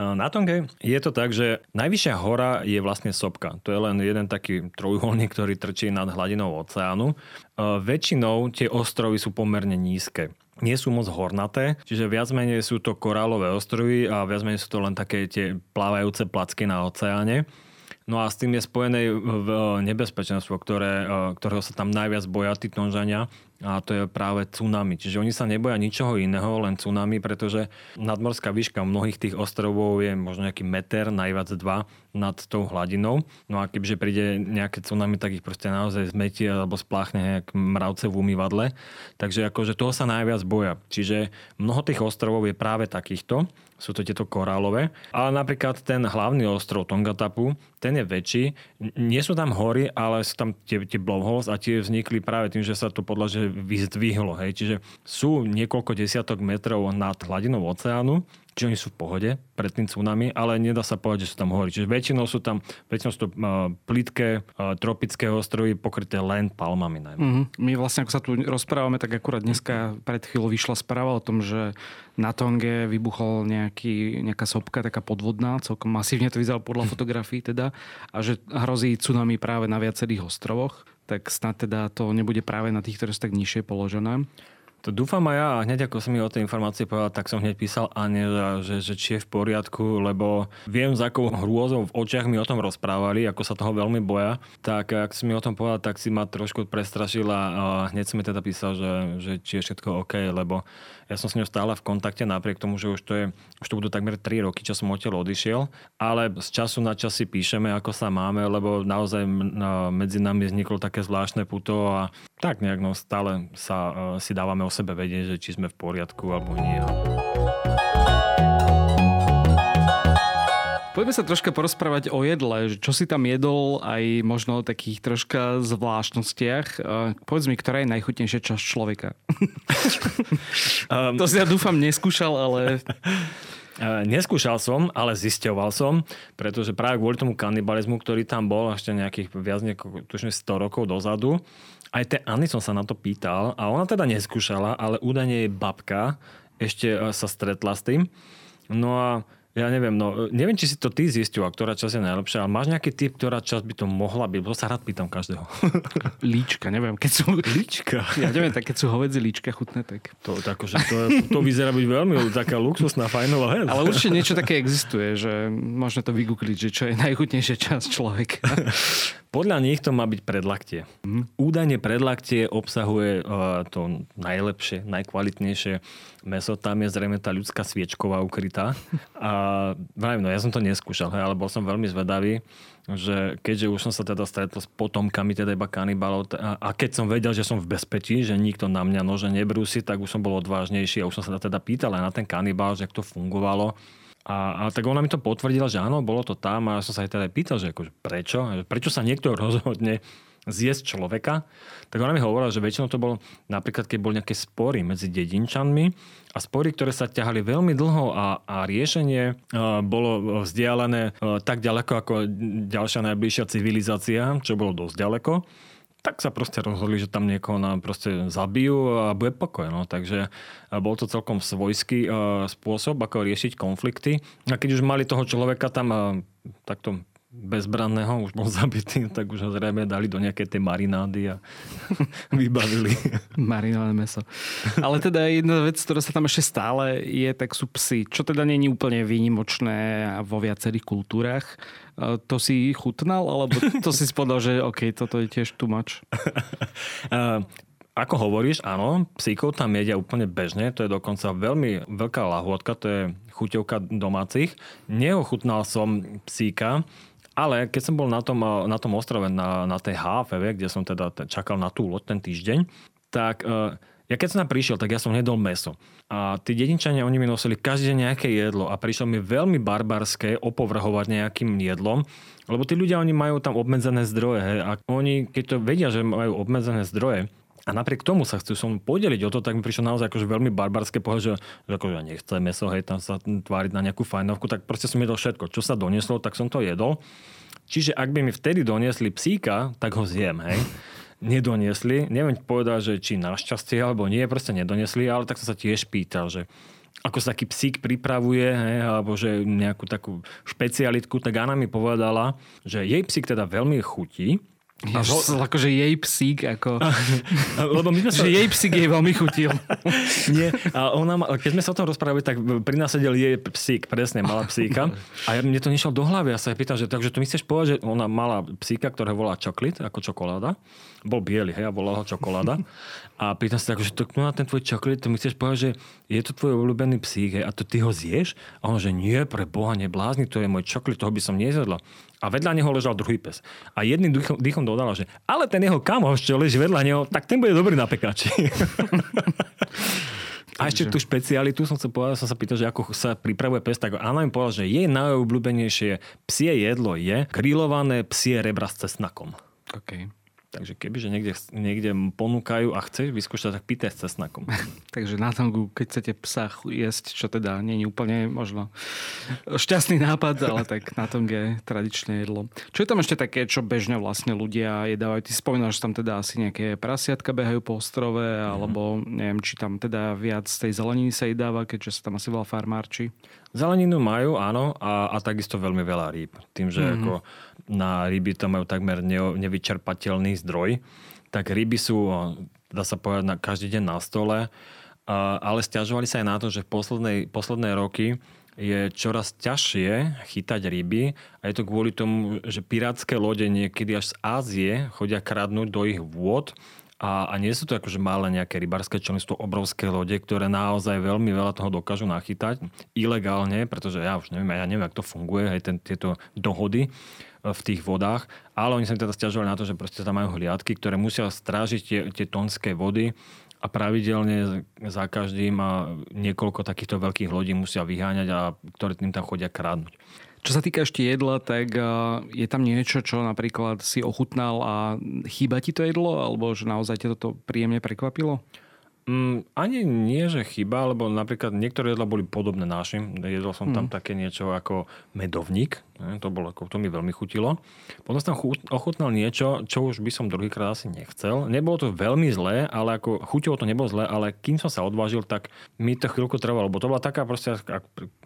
Na Tonge je to tak, že najvyššia hora je vlastne sopka. To je len jeden taký trojuholník, ktorý trčí nad hladinou oceánu. Väčšinou tie ostrovy sú pomerne nízke nie sú moc hornaté, čiže viac menej sú to korálové ostrovy a viac menej sú to len také tie plávajúce placky na oceáne. No a s tým je spojené nebezpečenstvo, ktoré, ktorého sa tam najviac boja tí tonžania a to je práve tsunami. Čiže oni sa neboja ničoho iného, len tsunami, pretože nadmorská výška mnohých tých ostrovov je možno nejaký meter, najviac dva nad tou hladinou. No a kebyže príde nejaké tsunami, tak ich proste naozaj zmetie alebo spláchne jak mravce v umývadle. Takže akože toho sa najviac boja. Čiže mnoho tých ostrovov je práve takýchto sú to tieto korálové. Ale napríklad ten hlavný ostrov Tongatapu, ten je väčší. Nie sú tam hory, ale sú tam tie, tie blowholes a tie vznikli práve tým, že sa to podľa vyzdvihlo. Hej. Čiže sú niekoľko desiatok metrov nad hladinou oceánu či oni sú v pohode pred tým tsunami, ale nedá sa povedať, že sú tam hory. Čiže väčšinou sú tam väčšinou sú to uh, plitké uh, tropické ostrovy pokryté len palmami. Mm-hmm. My vlastne, ako sa tu rozprávame, tak akurát dneska pred chvíľou vyšla správa o tom, že na Tonge vybuchol nejaký, nejaká sopka, taká podvodná, celkom masívne to vyzeralo podľa fotografií teda, a že hrozí tsunami práve na viacerých ostrovoch tak snad teda to nebude práve na tých, ktoré sú tak nižšie položené. To dúfam aj ja a hneď ako som mi o tej informácie povedal, tak som hneď písal Ane, že, že či je v poriadku, lebo viem, za akou hrôzou v očiach mi o tom rozprávali, ako sa toho veľmi boja. Tak ak si mi o tom povedal, tak si ma trošku prestrašila a hneď som mi teda písal, že, že či je všetko OK, lebo ja som s ňou stále v kontakte napriek tomu, že už to, je, už to budú takmer 3 roky, čo som odtiaľ odišiel. Ale z času na čas si píšeme, ako sa máme, lebo naozaj medzi nami vzniklo také zvláštne puto a tak nejak no, stále sa si dávame o sebe vedieť, že či sme v poriadku alebo nie. Poďme sa troška porozprávať o jedle. Čo si tam jedol aj možno o takých troška zvláštnostiach. Povedz mi, ktorá je najchutnejšia časť človeka. um, to si ja dúfam neskúšal, ale... Neskúšal som, ale zisťoval som, pretože práve kvôli tomu kanibalizmu, ktorý tam bol ešte nejakých viac nejako, 100 rokov dozadu, aj tej Anny som sa na to pýtal a ona teda neskúšala, ale údajne jej babka ešte e, sa stretla s tým. No a ja neviem, no, neviem, či si to ty zistil, a ktorá časť je najlepšia, ale máš nejaký typ, ktorá časť by to mohla byť? Lebo sa rád pýtam každého. líčka, neviem, keď sú... Líčka? Ja neviem, tak keď sú hovedzi líčka chutné, tak... To, tak že to, to vyzerá byť veľmi taká luxusná, fajnová vec. Ale určite niečo také existuje, že možno to vygoogliť, že čo je najchutnejšia časť človeka. Podľa nich to má byť predlaktie. Mm. Údajne predlaktie obsahuje uh, to najlepšie, najkvalitnejšie meso. Tam je zrejme tá ľudská sviečková ukrytá. A vravím, no ja som to neskúšal, hej, ale bol som veľmi zvedavý, že keďže už som sa teda stretol s potomkami teda iba kanibalov a, a keď som vedel, že som v bezpečí, že nikto na mňa nože nebrúsi, tak už som bol odvážnejší a už som sa teda pýtal aj na ten kanibal, že ako to fungovalo a, a tak ona mi to potvrdila, že áno, bolo to tam a ja som sa aj teda pýtal, že akože prečo? Prečo sa niekto rozhodne zjesť človeka? Tak ona mi hovorila, že väčšinou to bolo napríklad, keď boli nejaké spory medzi dedinčanmi a spory, ktoré sa ťahali veľmi dlho a, a riešenie uh, bolo vzdialené uh, tak ďaleko ako ďalšia najbližšia civilizácia, čo bolo dosť ďaleko tak sa proste rozhodli, že tam niekoho nám proste zabijú a bude pokoj. No. Takže bol to celkom svojský spôsob, ako riešiť konflikty. A keď už mali toho človeka tam takto bezbranného, už bol zabitý, tak už ho zrejme dali do nejakej tej marinády a vybavili. Marinované meso. Ale teda jedna vec, ktorá sa tam ešte stále je, tak sú psy. Čo teda je úplne výnimočné vo viacerých kultúrach. E, to si chutnal, alebo to si spodal, že OK, toto je tiež too much? Uh, ako hovoríš, áno, psíkov tam jedia úplne bežne, to je dokonca veľmi veľká lahôdka, to je chuťovka domácich. Neochutnal som psíka, ale keď som bol na tom, eh, na tom ostrove, na, na tej HFV, kde som teda čakal na tú loď ten týždeň, tak uh, ja keď som tam prišiel, tak ja som nedol meso. A tí dedinčania, oni mi nosili každý deň nejaké jedlo a prišlo mi veľmi barbarské opovrhovať nejakým jedlom, lebo tí ľudia, oni majú tam obmedzené zdroje. Hej, a oni, keď to vedia, že majú obmedzené zdroje, a napriek tomu sa chcú som podeliť o to, tak mi prišlo naozaj akože veľmi barbarské pohľad, že, že akože ja meso, hej, tam sa tváriť na nejakú fajnovku, tak proste som jedol všetko. Čo sa donieslo, tak som to jedol. Čiže ak by mi vtedy doniesli psíka, tak ho zjem, hej. Nedoniesli, neviem povedať, že či našťastie alebo nie, proste nedoniesli, ale tak som sa tiež pýtal, že ako sa taký psík pripravuje, hej, alebo že nejakú takú špecialitku, tak Anna mi povedala, že jej psík teda veľmi chutí, Jež, ho... akože jej psík, ako... Lebo my sme sa... Že jej psík jej veľmi chutil. Nie, a ona, keď sme sa o tom rozprávali, tak pri nás sedel jej psík, presne, mala psíka. A ja, mne to nešlo do hlavy, ja sa jej pýtam, že takže to mi chceš povedať, že ona mala psíka, ktoré volá čoklit, ako čokoláda. Bol biely, hej, a volal ho čokoláda. A pýtam sa, že to na ten tvoj čoklit, to mi chceš povedať, že je to tvoj obľúbený psík, hej, a to ty ho zješ? A on, že nie, pre Boha, neblázni, to je môj čoklit, toho by som nezjedla. A vedľa neho ležal druhý pes. A jedným dýchom, dýchom dodala, že ale ten jeho kamoš, čo leží vedľa neho, tak ten bude dobrý na pekači. A ešte tú špecialitu som, povedal, som sa pýtal, že ako sa pripravuje pes, tak Anna mi povedala, že jej najobľúbenejšie psie jedlo je grillované psie rebra s cesnakom. Okay. Takže kebyže niekde, niekde ponúkajú a chceš vyskúšať, tak pýtaj s cesnakom. Takže na tongu, keď chcete psa jesť, čo teda nie je úplne možno šťastný nápad, ale tak na tonge je tradičné jedlo. Čo je tam ešte také, čo bežne vlastne ľudia jedávajú? Ty spomínaš, že tam teda asi nejaké prasiatka behajú po ostrove, mm-hmm. alebo neviem, či tam teda viac tej zeleniny sa jedáva, keďže sa tam asi veľa farmárči. Zeleninu majú, áno, a, a takisto veľmi veľa rýb. Tým, že mm-hmm. ako na ryby to majú takmer ne, nevyčerpateľný zdroj, tak ryby sú, dá sa povedať, na, každý deň na stole, a, ale stiažovali sa aj na to, že v poslednej, posledné roky je čoraz ťažšie chytať ryby a je to kvôli tomu, že pirátske lode niekedy až z Ázie chodia kradnúť do ich vôd a, a nie sú to akože malé nejaké rybárske člny, sú to obrovské lode, ktoré naozaj veľmi veľa toho dokážu nachytať ilegálne, pretože ja už neviem, ja neviem, ako to funguje, aj ten, tieto dohody e, v tých vodách, ale oni sa teda stiažovali na to, že proste tam majú hliadky, ktoré musia strážiť tie, tie tonské vody a pravidelne za každým a niekoľko takýchto veľkých lodí musia vyháňať a ktoré tým tam chodia kradnúť. Čo sa týka ešte jedla, tak je tam niečo, čo napríklad si ochutnal a chýba ti to jedlo, alebo že naozaj ťa toto príjemne prekvapilo? Mm, ani nie, že chyba, lebo napríklad niektoré jedla boli podobné našim. Jedol som mm. tam také niečo ako medovník, to, bolo, to mi veľmi chutilo. Potom som tam ochutnal niečo, čo už by som druhýkrát asi nechcel. Nebolo to veľmi zlé, ale ako chuťovo to nebolo zlé, ale kým som sa odvážil, tak mi to chvíľku trvalo, lebo to bola taká proste,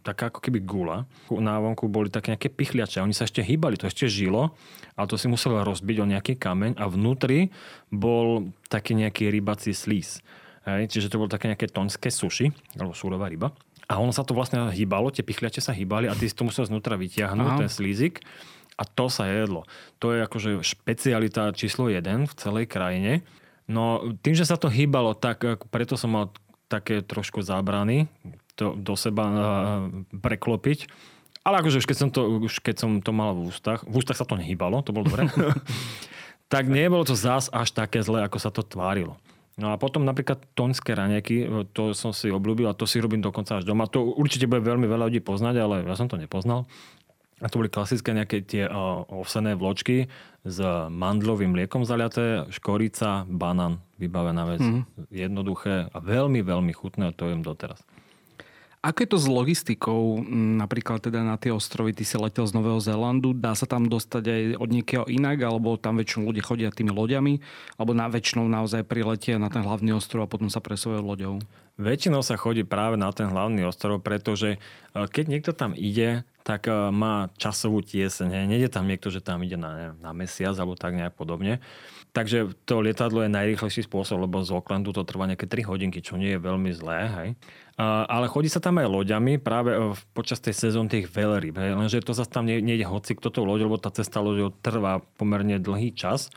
taká ako keby gula. Na vonku boli také nejaké pichliače, oni sa ešte hýbali, to ešte žilo, ale to si musel rozbiť o nejaký kameň a vnútri bol taký nejaký rybací slíz. Hej, čiže to bolo také nejaké tonské suši, alebo súrová ryba. A ono sa to vlastne hýbalo, tie pichliače sa hýbali a ty si to musel znútra vyťahnuť, Aha. ten slízik. A to sa jedlo. To je akože špecialita číslo jeden v celej krajine. No tým, že sa to hýbalo, tak preto som mal také trošku zábrany to do seba uh, preklopiť. Ale akože už keď som to, už keď som to mal v ústach, v ústach sa to nehýbalo, to bolo dobre, tak nebolo to zás až také zle, ako sa to tvárilo. No a potom napríklad tonské raňajky, to som si obľúbil a to si robím dokonca až doma. To určite bude veľmi veľa ľudí poznať, ale ja som to nepoznal. A to boli klasické nejaké tie uh, ovsené vločky s mandlovým mliekom zaliaté, škorica, banán, vybavená vec. Mm. Jednoduché a veľmi, veľmi chutné a to jem doteraz. Ako je to s logistikou, napríklad teda na tie ostrovy, ty si letel z Nového Zélandu, dá sa tam dostať aj od niekiaľ inak, alebo tam väčšinou ľudia chodia tými loďami, alebo na väčšinou naozaj priletia na ten hlavný ostrov a potom sa presúvajú loďou? Väčšinou sa chodí práve na ten hlavný ostrov, pretože e, keď niekto tam ide, tak e, má časovú tieseň. Nede tam niekto, že tam ide na, na mesiac alebo tak nejak podobne. Takže to lietadlo je najrýchlejší spôsob, lebo z Aucklandu to trvá nejaké 3 hodinky, čo nie je veľmi zlé. Hej. Ale chodí sa tam aj loďami práve e, počas tej sezón tých veľryb. Lenže to zase tam nejde hoci kto to loď, lebo tá cesta loďou trvá pomerne dlhý čas.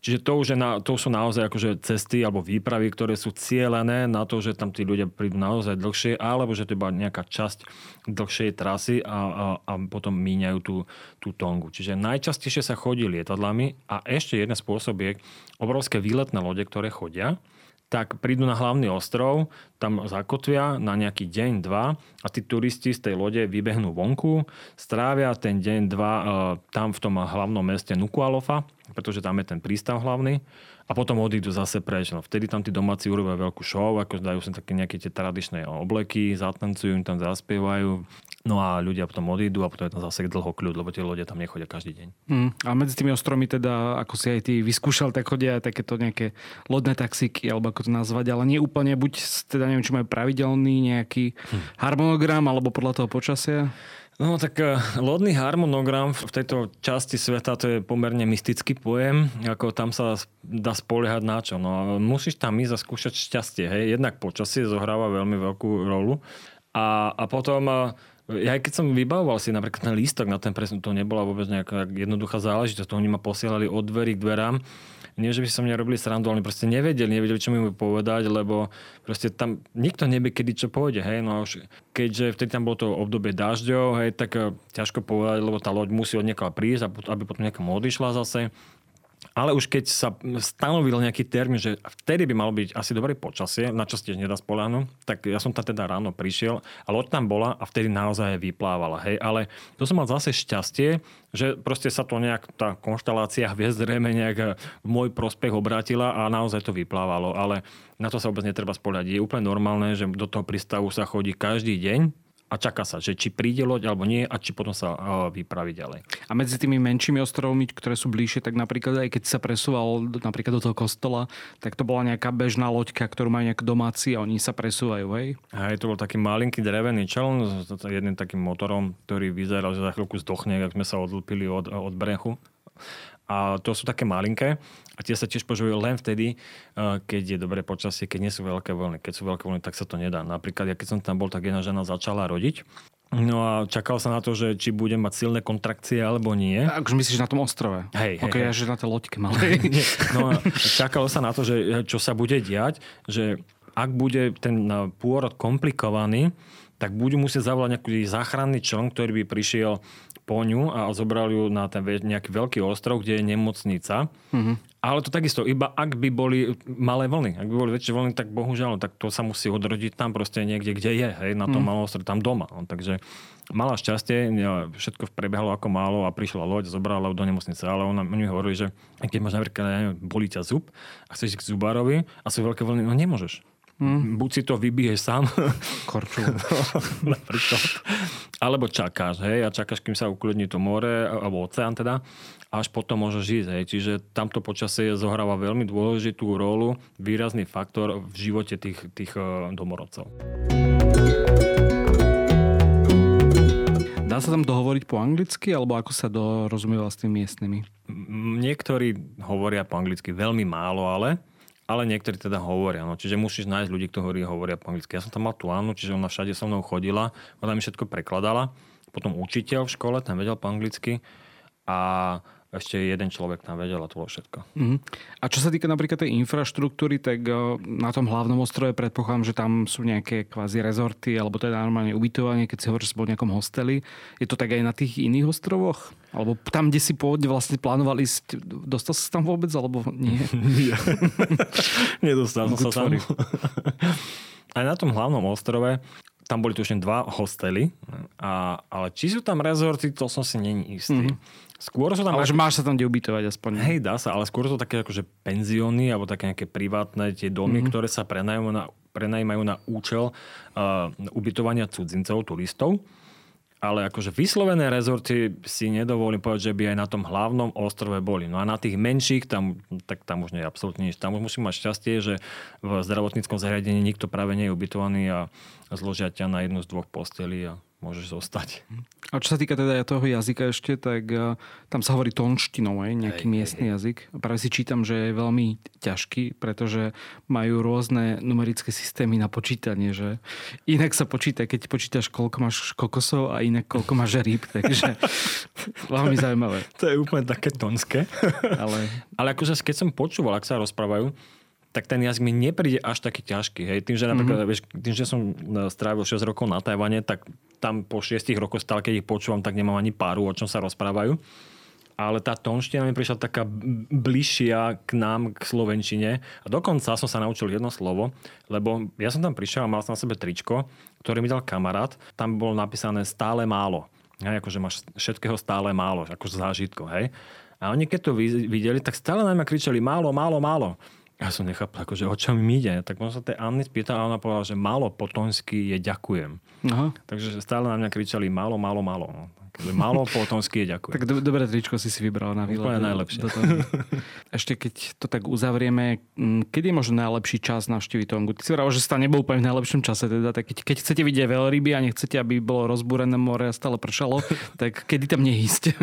Čiže to už, je na, to sú naozaj akože cesty alebo výpravy, ktoré sú cieľené na to, že tam tí ľudia prídu naozaj dlhšie, alebo že to je nejaká časť dlhšej trasy a, a, a potom míňajú tú, tú tongu. Čiže najčastejšie sa chodí lietadlami a ešte jeden spôsob je obrovské výletné lode, ktoré chodia tak prídu na hlavný ostrov, tam zakotvia na nejaký deň, dva a tí turisti z tej lode vybehnú vonku, strávia ten deň, dva e, tam v tom hlavnom meste Nukualofa, pretože tam je ten prístav hlavný a potom odídu zase preč. No, vtedy tam tí domáci urobia veľkú show, ako dajú sa také nejaké tie tradičné obleky, zatancujú, im tam zaspievajú, No a ľudia potom odídu a potom je tam zase dlho kľud, lebo tie ľudia tam nechodia každý deň. Mm, a medzi tými ostromi teda, ako si aj ty vyskúšal, tak chodia aj takéto nejaké lodné taxíky, alebo ako to nazvať, ale nie úplne, buď teda neviem, či majú pravidelný nejaký hm. harmonogram, alebo podľa toho počasia. No tak uh, lodný harmonogram v tejto časti sveta to je pomerne mystický pojem, ako tam sa dá spoliehať na čo. No musíš tam ísť a skúšať šťastie. Hej. Jednak počasie zohráva veľmi veľkú rolu. A, a potom uh, ja keď som vybavoval si napríklad ten lístok na ten presun, to nebola vôbec nejaká jednoduchá záležitosť. To oni ma posielali od dverí k dverám. Nie, že by som nerobili srandu, oni proste nevedeli, nevedeli, čo mi povedať, lebo proste tam nikto nevie, kedy čo pôjde. Hej? No už keďže vtedy tam bolo to obdobie dažďov, hej, tak uh, ťažko povedať, lebo tá loď musí od niekoho prísť, aby potom niekam odišla zase. Ale už keď sa stanovil nejaký termín, že vtedy by malo byť asi dobré počasie, na čo tiež nedá spoláhnuť, tak ja som tam teda ráno prišiel a loď tam bola a vtedy naozaj vyplávala. Hej. Ale to som mal zase šťastie, že proste sa to nejak, tá konštalácia hviezd zrejme nejak v môj prospech obrátila a naozaj to vyplávalo. Ale na to sa vôbec netreba spoľať. Je úplne normálne, že do toho prístavu sa chodí každý deň a čaká sa, že či príde loď alebo nie a či potom sa vypraví ďalej. A medzi tými menšími ostrovmi, ktoré sú bližšie, tak napríklad aj keď sa presúval napríklad do toho kostola, tak to bola nejaká bežná loďka, ktorú majú nejaký domáci a oni sa presúvajú, hej? A to bol taký malinký drevený čeln s jedným takým motorom, ktorý vyzeral, že za chvíľku zdochne, ak sme sa odlúpili od, od brechu. A to sú také malinké a tie sa tiež požujú len vtedy, eh, keď je dobré počasie, keď nie sú veľké vlny. Keď sú veľké vlny, tak sa to nedá. Napríklad, ja keď som tam bol, tak jedna žena začala rodiť No a čakal sa na to, že či bude mať silné kontrakcie alebo nie. A už myslíš na tom ostrove? Hej, okay, hej. ja, že na tej loďke malej. no a čakalo sa na to, že čo sa bude diať, že ak bude ten pôrod komplikovaný, tak budú musieť zavolať nejaký záchranný člen, ktorý by prišiel po ňu a zobrali ju na ten nejaký veľký ostrov, kde je nemocnica. Mm-hmm. Ale to takisto, iba ak by boli malé vlny, ak by boli väčšie vlny, tak bohužiaľ, tak to sa musí odrodiť tam proste niekde, kde je, hej, na tom mm. malom ostrove, tam doma. No, takže mala šťastie, všetko prebehlo ako málo a prišla loď, zobrala ju do nemocnice, ale ona mi hovorí, že keď máš napríklad, neviem, bolí ťa zub a chceš k zubárovi a sú veľké vlny, no nemôžeš. Hmm. Buď si to vybiješ sám. Korču. Alebo čakáš, hej, a čakáš, kým sa ukludní to more, alebo oceán teda, až potom môžeš ísť, hej. Čiže tamto počasie zohráva veľmi dôležitú rolu, výrazný faktor v živote tých, tých eh, domorodcov. Dá sa tam dohovoriť po anglicky, alebo ako sa dorozumieva s tými miestnymi? Niektorí hovoria po anglicky veľmi málo, ale ale niektorí teda hovoria. No. Čiže musíš nájsť ľudí, ktorí hovoria po anglicky. Ja som tam mal tú Annu, čiže ona všade so mnou chodila, ona mi všetko prekladala. Potom učiteľ v škole, tam vedel po anglicky. A ešte jeden človek tam vedel a to bolo všetko. Uh-huh. A čo sa týka napríklad tej infraštruktúry, tak eh, na tom hlavnom ostrove predpokladám, že tam sú nejaké kvázi rezorty alebo teda normálne ubytovanie, keď si hovoríš, že si bol v nejakom hosteli. Je to tak aj na tých iných ostrovoch? Alebo tam, kde si pôvodne vlastne plánoval ísť, dostal sa tam vôbec, alebo nie? nie. Nedostal som sa tam. aj na tom hlavnom ostrove tam boli tuším dva hostely, a, ale či sú tam rezorty, to som si není istý. Mm-hmm. Skôr sú tam... Ale ako... máš sa tam kde ubytovať aspoň. Hej, dá sa, ale skôr sú také akože penzióny alebo také nejaké privátne tie domy, mm-hmm. ktoré sa prenajímajú na, prenajímajú na účel uh, ubytovania cudzincov, turistov. Ale akože vyslovené rezorty si nedovolím povedať, že by aj na tom hlavnom ostrove boli. No a na tých menších, tam, tak tam už nie je absolútne nič. Tam už musím mať šťastie, že v zdravotníckom zariadení nikto práve nie je ubytovaný a zložia ťa na jednu z dvoch postelí a môžeš zostať. A čo sa týka teda toho jazyka ešte, tak uh, tam sa hovorí tonštinou, aj, nejaký hej, miestny hej. jazyk. Práve si čítam, že je veľmi ťažký, pretože majú rôzne numerické systémy na počítanie, že inak sa počíta, keď počítaš, koľko máš kokosov a inak koľko máš rýb, takže veľmi zaujímavé. To je úplne také tonské. ale... ale akože keď som počúval, ak sa rozprávajú, tak ten jazyk mi nepríde až taký ťažký. Hej. Tým, že napríklad, mm-hmm. vieš, tým, že som e, strávil 6 rokov na Tajvane, tak tam po 6 rokoch stále, keď ich počúvam, tak nemám ani páru, o čom sa rozprávajú. Ale tá tonština mi prišla taká bližšia k nám, k slovenčine. A dokonca som sa naučil jedno slovo, lebo ja som tam prišiel a mal som na sebe tričko, ktoré mi dal kamarát. Tam bolo napísané stále málo. Hej, akože máš všetkého stále málo, ako zážitko, hej. A oni keď to videli, tak stále na mňa kričali málo, málo, málo. Ja som nechápal, akože o čom mi ide. Tak som sa tej Anny spýtal a ona povedala, že málo po je ďakujem. Aha. Takže stále na mňa kričali málo, málo, málo. No. Takže málo po je ďakujem. Tak do, dobré tričko si si vybral na výlet. Úplne najlepšie. Ešte keď to tak uzavrieme, kedy je možno najlepší čas navštíviť Tongu? Ty si vral, že sa nebol úplne v najlepšom čase. Teda, tak keď, keď chcete vidieť veľryby a nechcete, aby bolo rozbúrené more a stále pršalo, tak kedy tam neísť?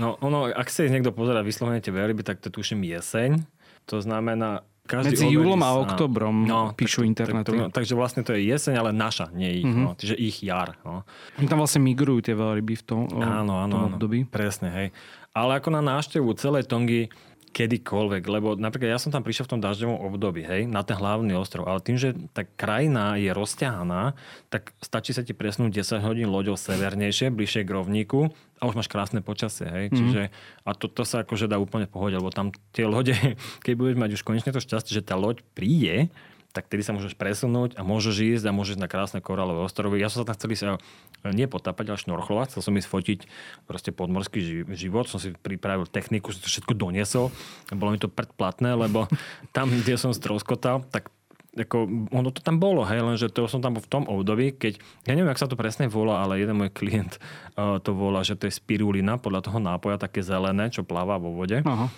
No, ono, ak sa niekto pozera vyslovene tie veľryby, tak to tuším jeseň. To znamená, každý Medzi júlom a oktobrom no, píšu tak, internety. Tak, tak, takže vlastne to je jeseň, ale naša, nie ich. Mm-hmm. No, čiže ich jar. No. Tam vlastne migrujú tie veľryby v tom, áno, áno, tom období. Presne, hej. Ale ako na návštevu celej Tongy kedykoľvek, lebo napríklad ja som tam prišiel v tom dažďovom období, hej, na ten hlavný ostrov, ale tým, že tá krajina je rozťahaná, tak stačí sa ti presnúť 10 hodín loďou severnejšie, bližšie k rovníku a už máš krásne počasie, hej. Mm. Čiže, a to, to sa akože dá úplne v pohode, lebo tam tie lode, keď budeš mať už konečne to šťastie, že tá loď príde, tak tedy sa môžeš presunúť a môžeš ísť a môžeš na krásne korálové ostrovy. Ja som sa tam chcel ísť e, nie potápať, ale šnorchlovať. Chcel som ísť fotiť proste podmorský život. Som si pripravil techniku, som to všetko doniesol. Bolo mi to predplatné, lebo tam, kde som stroskotal, tak ako, ono to tam bolo, hej, lenže to som tam v tom období, keď, ja neviem, ak sa to presne volá, ale jeden môj klient uh, to volá, že to je spirulina, podľa toho nápoja, také zelené, čo pláva vo vode. Aha.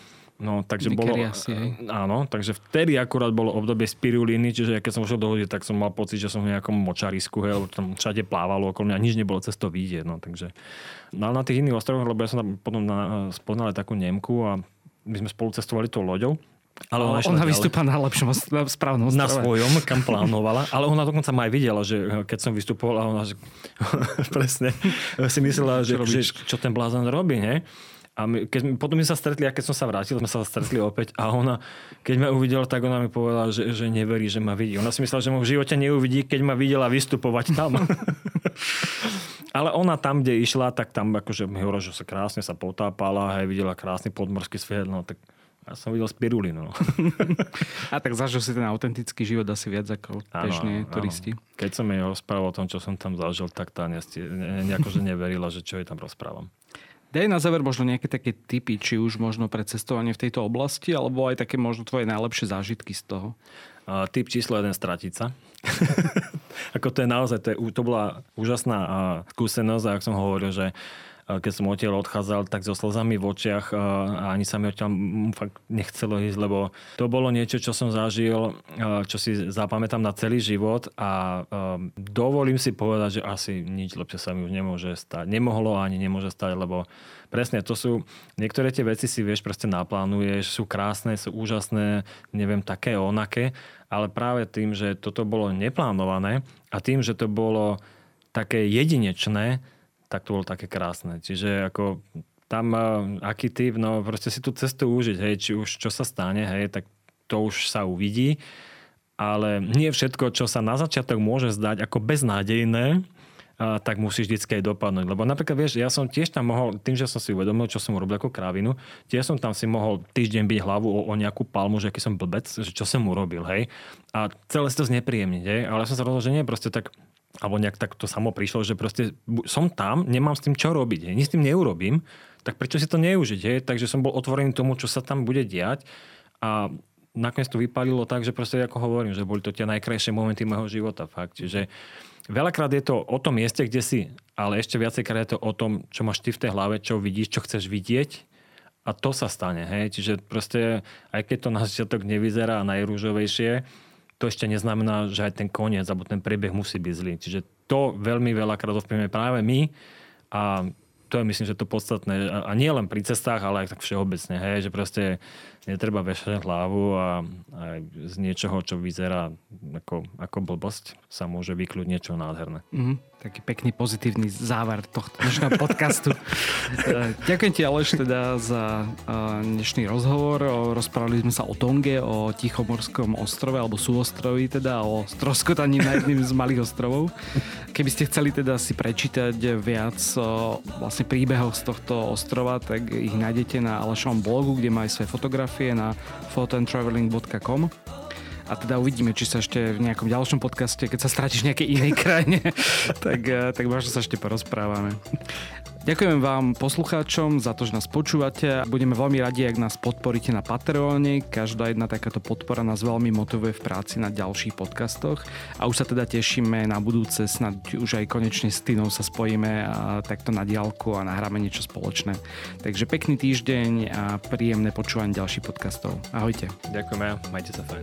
No, takže bolo, asi, hej. áno, takže vtedy akurát bolo obdobie spirulíny, čiže keď som vošiel do vody, tak som mal pocit, že som v nejakom močarisku, hej, lebo tam všade plávalo okolo mňa, nič nebolo cez to vidieť, no, takže. No na tých iných ostrovoch, lebo ja som tam potom na, spoznal takú Nemku a my sme spolu cestovali tou loďou. Ale ona, ona vystúpa na lepšom na správnom Na svojom, kam plánovala. Ale ona dokonca ma aj videla, že keď som vystupoval, ona že, presne si myslela, že, že, čo ten blázon robí, ne? A my, keď, potom sme sa stretli, a keď som sa vrátil, sme sa stretli opäť a ona, keď ma uvidela, tak ona mi povedala, že, že neverí, že ma vidí. Ona si myslela, že ma v živote neuvidí, keď ma videla vystupovať tam. Ale ona tam, kde išla, tak tam akože mi hovorila, že sa krásne sa potápala, aj videla krásny podmorský svet, no tak ja som videl spirulinu. No. a tak zažil si ten autentický život asi viac ako bežne turisti. Keď som jej rozprával o tom, čo som tam zažil, tak tá ne, nejako, že neverila, že čo jej tam rozprávam. Daj na záver možno nejaké také typy, či už možno pre cestovanie v tejto oblasti, alebo aj také možno tvoje najlepšie zážitky z toho. Uh, typ číslo jeden stratiť sa. Ako to je naozaj, to, je, to bola úžasná uh, skúsenosť a ak som hovoril, že keď som odtiaľ odchádzal, tak so slzami v očiach a ani sa mi odtiaľ fakt nechcelo ísť, lebo to bolo niečo, čo som zažil, čo si zapamätám na celý život a dovolím si povedať, že asi nič lepšie sa mi už nemôže stať. Nemohlo ani nemôže stať, lebo presne to sú, niektoré tie veci si vieš, proste naplánuješ, sú krásne, sú úžasné, neviem, také onaké, ale práve tým, že toto bolo neplánované a tým, že to bolo také jedinečné, tak to bolo také krásne. Čiže ako tam aký typ, no proste si tú cestu užiť, hej, či už čo sa stane, hej, tak to už sa uvidí. Ale nie všetko, čo sa na začiatok môže zdať ako beznádejné, a, tak musíš vždy aj dopadnúť. Lebo napríklad, vieš, ja som tiež tam mohol, tým, že som si uvedomil, čo som urobil ako krávinu, tiež som tam si mohol týždeň byť hlavu o, o nejakú palmu, že aký som blbec, že čo som urobil, hej. A celé si to znepríjemniť, hej. Ale som sa rozhodol, že nie, proste tak alebo nejak tak to samo prišlo, že proste som tam, nemám s tým čo robiť, hej, nič s tým neurobím, tak prečo si to neužiť, hej? Takže som bol otvorený tomu, čo sa tam bude diať a nakoniec to vypalilo tak, že proste ako hovorím, že boli to tie najkrajšie momenty môjho života, fakt. Čiže veľakrát je to o tom mieste, kde si, ale ešte viacejkrát je to o tom, čo máš ty v tej hlave, čo vidíš, čo chceš vidieť a to sa stane, hej. Čiže proste, aj keď to na začiatok nevyzerá najrúžovejšie, to ešte neznamená, že aj ten koniec alebo ten priebeh musí byť zlý. Čiže to veľmi veľakrát ovplyvňujeme práve my a to je myslím, že to podstatné. A nie len pri cestách, ale aj tak všeobecne. Hej, že proste netreba vešať hlavu a aj z niečoho, čo vyzerá ako, ako blbosť, sa môže vyklúť niečo nádherné. Mm-hmm. Taký pekný pozitívny záver tohto dnešného podcastu. E, ďakujem ti Aleš teda za e, dnešný rozhovor. Rozprávali sme sa o Tonge, o Tichomorskom ostrove alebo súostrovi teda, o stroskotaní na jedným z malých ostrovov. Keby ste chceli teda si prečítať viac vlastne príbehov z tohto ostrova, tak ich nájdete na Alešovom blogu, kde má aj svoje fotografie fotografie na photoandtraveling.com a teda uvidíme, či sa ešte v nejakom ďalšom podcaste, keď sa stratíš v nejakej inej krajine, tak, eh, tak možno sa ešte porozprávame. Ďakujem vám poslucháčom za to, že nás počúvate. Budeme veľmi radi, ak nás podporíte na Patreone. Každá jedna takáto podpora nás veľmi motivuje v práci na ďalších podcastoch. A už sa teda tešíme na budúce, snad už aj konečne s Tinou sa spojíme a takto na diálku a nahráme niečo spoločné. Takže pekný týždeň a príjemné počúvanie ďalších podcastov. Ahojte. Ďakujeme, majte sa fajn.